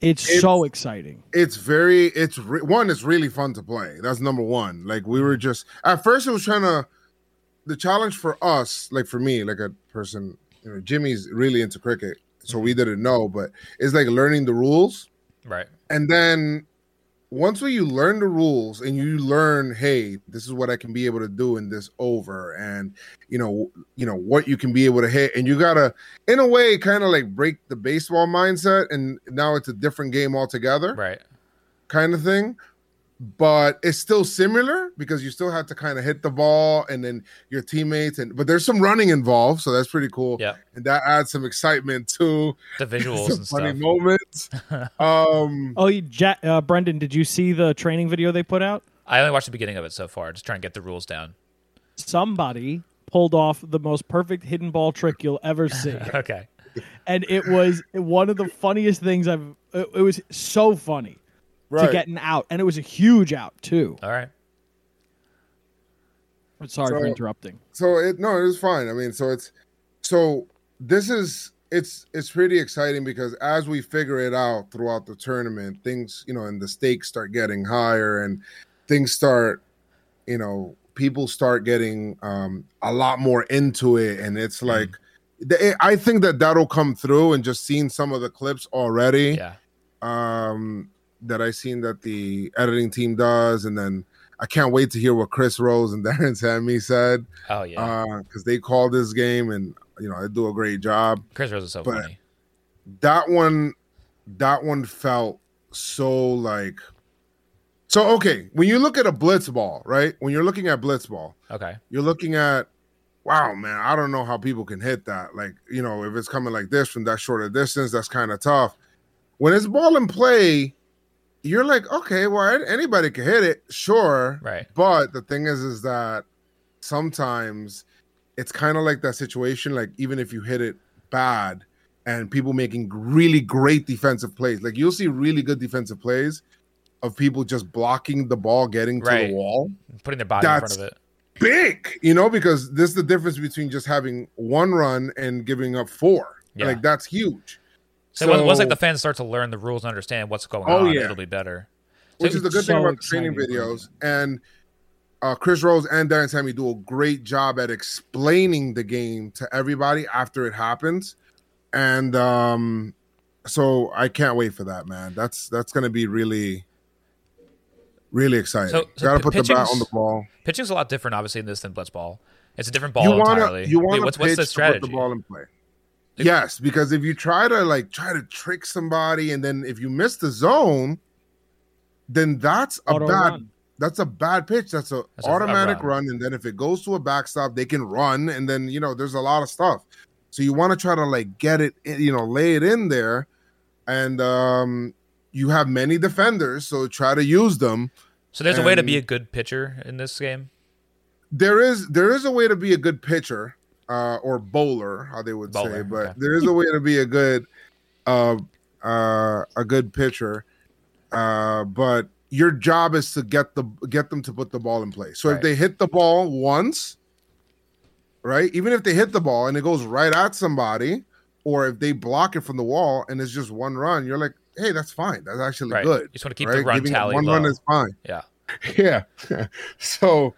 It's, It's- so exciting. it's very it's re- one it's really fun to play that's number one like we were just at first it was trying to the challenge for us like for me like a person you know jimmy's really into cricket so we didn't know but it's like learning the rules Right. and then once when you learn the rules and you learn hey this is what i can be able to do in this over and you know you know what you can be able to hit and you gotta in a way kind of like break the baseball mindset and now it's a different game altogether Right. kind of thing but it's still similar because you still have to kind of hit the ball and then your teammates and but there's some running involved so that's pretty cool Yeah. and that adds some excitement to The visuals some and funny stuff. moments um Oh, you, ja- uh, Brendan, did you see the training video they put out? I only watched the beginning of it so far, just trying to get the rules down. Somebody pulled off the most perfect hidden ball trick you'll ever see. Okay. and it was one of the funniest things I've. It, it was so funny to get an out, and it was a huge out too. All right. I'm sorry for interrupting. so it no it was fine i mean so it's so this is it's it's pretty exciting because as we figure it out throughout the tournament things you know and the stakes start getting higher and things start you know people start getting um a lot more into it and it's like the- i think that that'll come through and just seeing some of the clips already Yeah. um, that I seen that the editing team does, and then I can't wait to hear what Chris Rose and Darren Sammy said Oh yeah. Uh, because they called this game, and you know they do a great job. Chris Rose is so but- funny. That one, that one felt so like. So okay, when you look at a blitz ball, right? When you're looking at blitz ball, Okay. you're looking at wow man i don't know how people can hit that like you know if it's coming like this from that short a distance that's kind of tough when it's ball in play you're like okay well anybody can hit it sure Right. but the thing is is that sometimes it's kind of like that situation like even if you hit it bad and people making really great defensive plays like you'll see really good defensive plays of people just blocking the ball getting to Right. the wall Putting their body in front of it. big, you know, because this is the difference between just having one run and giving up four. Yeah. Like that's huge. So, once- once like the fans start to learn the rules and understand what's going Oh, on, yeah. it'll be better. Which So- is the good so thing about the training videos. And uh, Chris Rose and Darren Sammy do a great job at explaining the game to everybody after it happens. And um, so I can't wait for that, man. That's that's gonna be really, really exciting. So- so Gotta put the bat on the ball. Pitching's a lot different, obviously, in this than blitzball. It's a different ball you wanna entirely. you Wait, want what's to what's pitch the to put strategy? the ball in play. Yes, because if you try to like try to trick somebody and then if you miss the zone, then that's a bad run. that's a bad pitch. That's a That's a- a automatic run. run. And then if it goes to a backstop, they can run. And then you know, there's a lot of stuff. So you want to try to like get it, you know, lay it in there. And um you have many defenders, so try to use them. So there's a way to be a good pitcher in this game. there is there is a way to be a good pitcher uh or bowler how they would say but okay. there is a way to be a good uh uh a good pitcher uh but your job is to get the get them to put the ball in play so if they hit the ball once right even if they hit the ball and it goes right at somebody or if they block it from the wall and it's just one run you're like hey that's fine that's actually Right. good You just want to keep right? the run Giving tally one low. run is fine yeah. yeah. so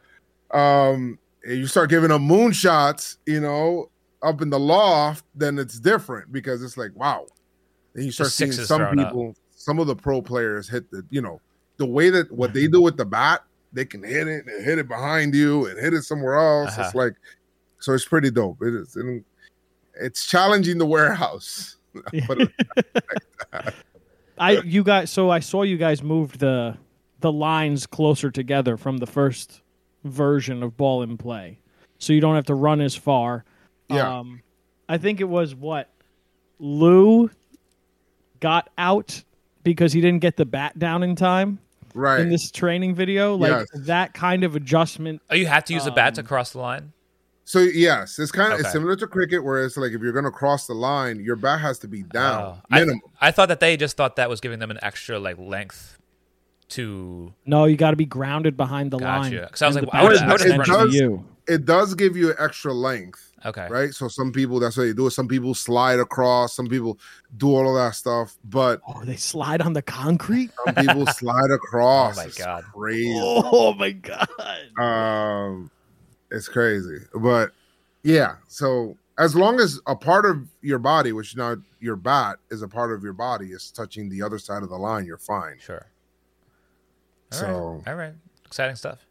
um you start giving up moonshots, you know, up in the loft, then it's different because it's like, wow. Then you start seeing some thrown up. people, some of the pro players hit the, you know, the way that what they do with the bat, they can hit it and hit it behind you and hit it somewhere else. It's Uh-huh. like so it's pretty dope. It is and it's challenging the warehouse. Put I you guys so I saw you guys moved the the lines closer together from the first version of ball in play. So you don't have to run as far. Yeah. Um I think it was what Lou got out because he didn't get the bat down in time right. in this training video. Like Yes. that kind of adjustment. Oh, you have to use the bat to Um, cross the line. So yes, it's kind of Okay. it's similar to cricket, where it's like if you're gonna cross the line, your bat has to be down Oh. I, minimum. I thought that they just thought that was giving them an extra like length to. No, you got to be grounded behind the line. Gotcha. 'Cause I was like, the I would've- bat I would've is run- to you. it does give you extra length, Okay. right? So some people that's what they do. Some people slide across. Some people do all of that stuff, but Oh, they slide on the concrete. some people slide across. Oh my It's God. crazy! Oh my god! Um, it's crazy, but yeah. So as long as a part of your body, which not your bat is a part of your body, is touching the other side of the line, you're fine. Sure. All So- right. all right, exciting stuff.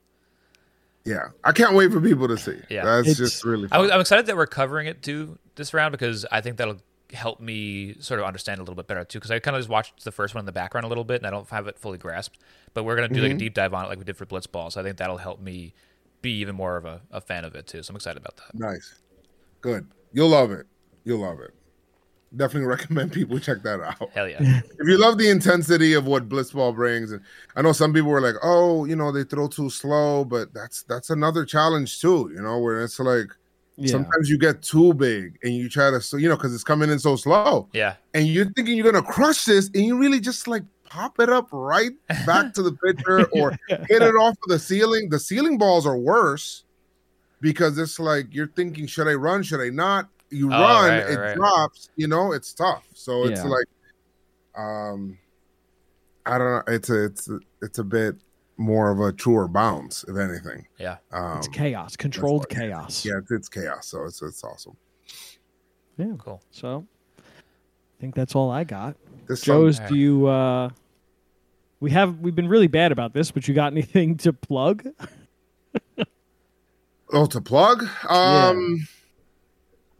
Yeah, I can't wait for people to see. Yeah. that's It's- just really. I Fun. was, I'm excited that we're covering it too this round because I think that'll help me sort of understand a little bit better too. Because I kind of just watched the first one in the background a little bit and I don't have it fully grasped. But we're gonna do Mm-hmm. like a deep dive on it like we did for Blitzball. So I think that'll help me be even more of a, a fan of it too. So I'm excited about that. Nice, good. You'll love it. You'll love it. Definitely recommend people check that out. Hell yeah. if you love the intensity of what blitzball brings and i know some people were like oh you know they throw too slow but that's that's another challenge too you know where it's like Yeah. sometimes you get too big and you try to you know because it's coming in so slow yeah. and you're thinking you're gonna crush this and you really just like pop it up right back to the pitcher or hit it off of the ceiling the ceiling balls are worse because it's like you're thinking should i run should i not you Oh, run right, right, it right. drops you know it's tough so it's Yeah. like um i don't know it's a it's a, it's a bit more of a truer bounce if anything Yeah. um It's chaos, controlled what- chaos. yeah it's, it's chaos so it's it's awesome Yeah. Cool. So, I think that's all I got. this Joez, song- do you? uh We have we've been really bad about this, but you got anything to plug? Oh, to plug? Um,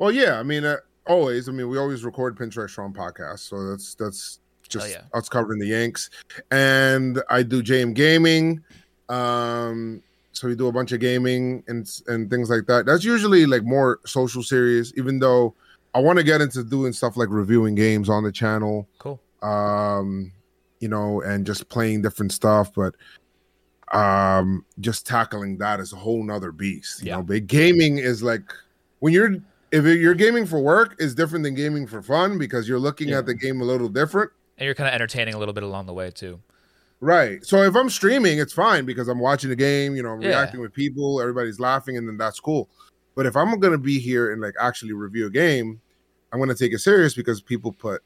well, yeah. I mean, uh, always. I mean, we always record Pinstripe Strong podcast, so that's that's just yeah. us covering the Yanks. And I do JM Gaming. Um, so we do a bunch of gaming and and things like that. That's usually like more social series, even though I want to get into doing stuff like reviewing games on the channel Cool. um you know and just playing different stuff but um just tackling that is a whole nother beast you Yeah. know but gaming is like when you're if you're gaming for work is different than gaming for fun because you're looking Yeah. at the game a little different And you're kind of entertaining a little bit along the way too. right so if i'm streaming it's fine because i'm watching the game you know i'm Yeah. reacting with people everybody's laughing and then that's cool but if i'm gonna be here and like actually review a game i'm gonna take it serious because people put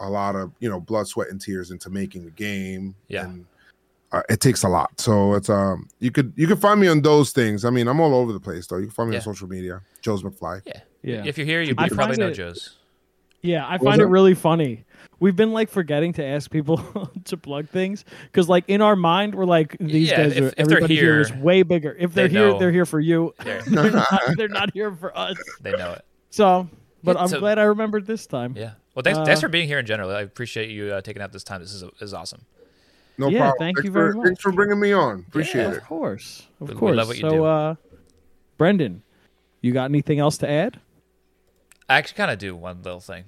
a lot of you know blood sweat and tears into making the game Yeah. and uh, it takes a lot so it's um you could you could find me on those things i mean i'm all over the place though you can find me Yeah. on social media Joez McFly Yeah. Yeah. If you're here, you, you probably know it- Joez. Yeah, I find it that? really funny. We've been like forgetting to ask people to plug things because, like, in our mind, we're like, these Yeah, guys if- are if they're everybody here is way bigger. If they're they here, know. they're here for you. Yeah. they're, not, they're not here for us. They know it. So, but Yeah, I'm so- glad I remembered this time. Yeah. Well, thanks, Uh, thanks for being here in general. I appreciate you uh, taking out this time. This is this is awesome. no Yeah, problem thank thanks you for, very thanks for bringing me on appreciate Yeah. it Of course, of We- we course. love what you so, do. uh, Brendan, you got anything else to add? I actually kind of do one little thing.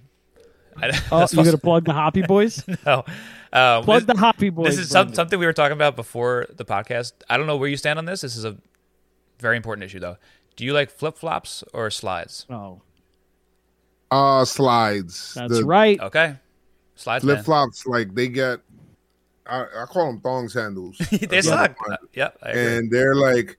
I, Oh, that's you gonna supposed- plug the Hoppy Boys? no. Um, plug this, the Hoppy Boys. this is some, something we were talking about before the podcast. I don't know where you stand on this. This is a very important issue, though. Do you like flip flops or slides? Oh, uh slides that's The right. Okay, slides. Flip flops, like they get I, I call them thong sandals they suck. Uh, yep. I agree. and they're like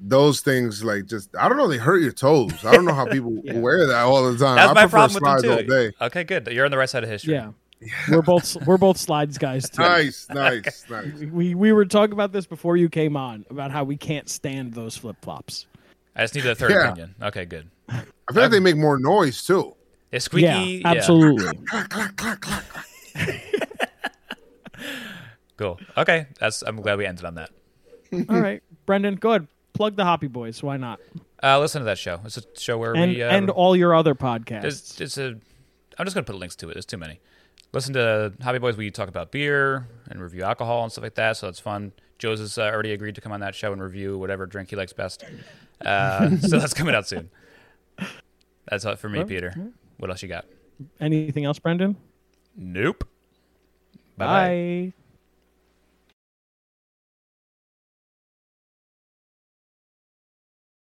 those things like just I don't know they hurt your toes. I don't know how people Yeah. wear that all the time. That's I my prefer problem with them slides too. all day. Okay, good. You're on the right side of history. Yeah, we're both we're both slides guys too. Nice, nice, nice. We we were talking about this before you came on about how we can't stand those flip flops. I just need a third Yeah. opinion. Okay, good. I feel like they make more noise too. It's squeaky. yeah, yeah. absolutely. Clack, clack, clack, clack. Cool. Okay, that's. I'm glad we ended on that. All right, Brendan, go ahead. Plug the Hoppy Boys. Why not? Uh, listen to that show. It's a show where And we uh, and all your other podcasts. There's, it's a. I'm just gonna put links to it. There's too many. Listen to Hoppy Boys. We talk about beer and review alcohol and stuff like that. So it's fun. Joez has uh, already agreed to come on that show and review whatever drink he likes best. Uh, so that's coming out soon. That's all for me, Well, Peter. What else you got? Anything else, Brendan? Nope. Bye bye. Bye.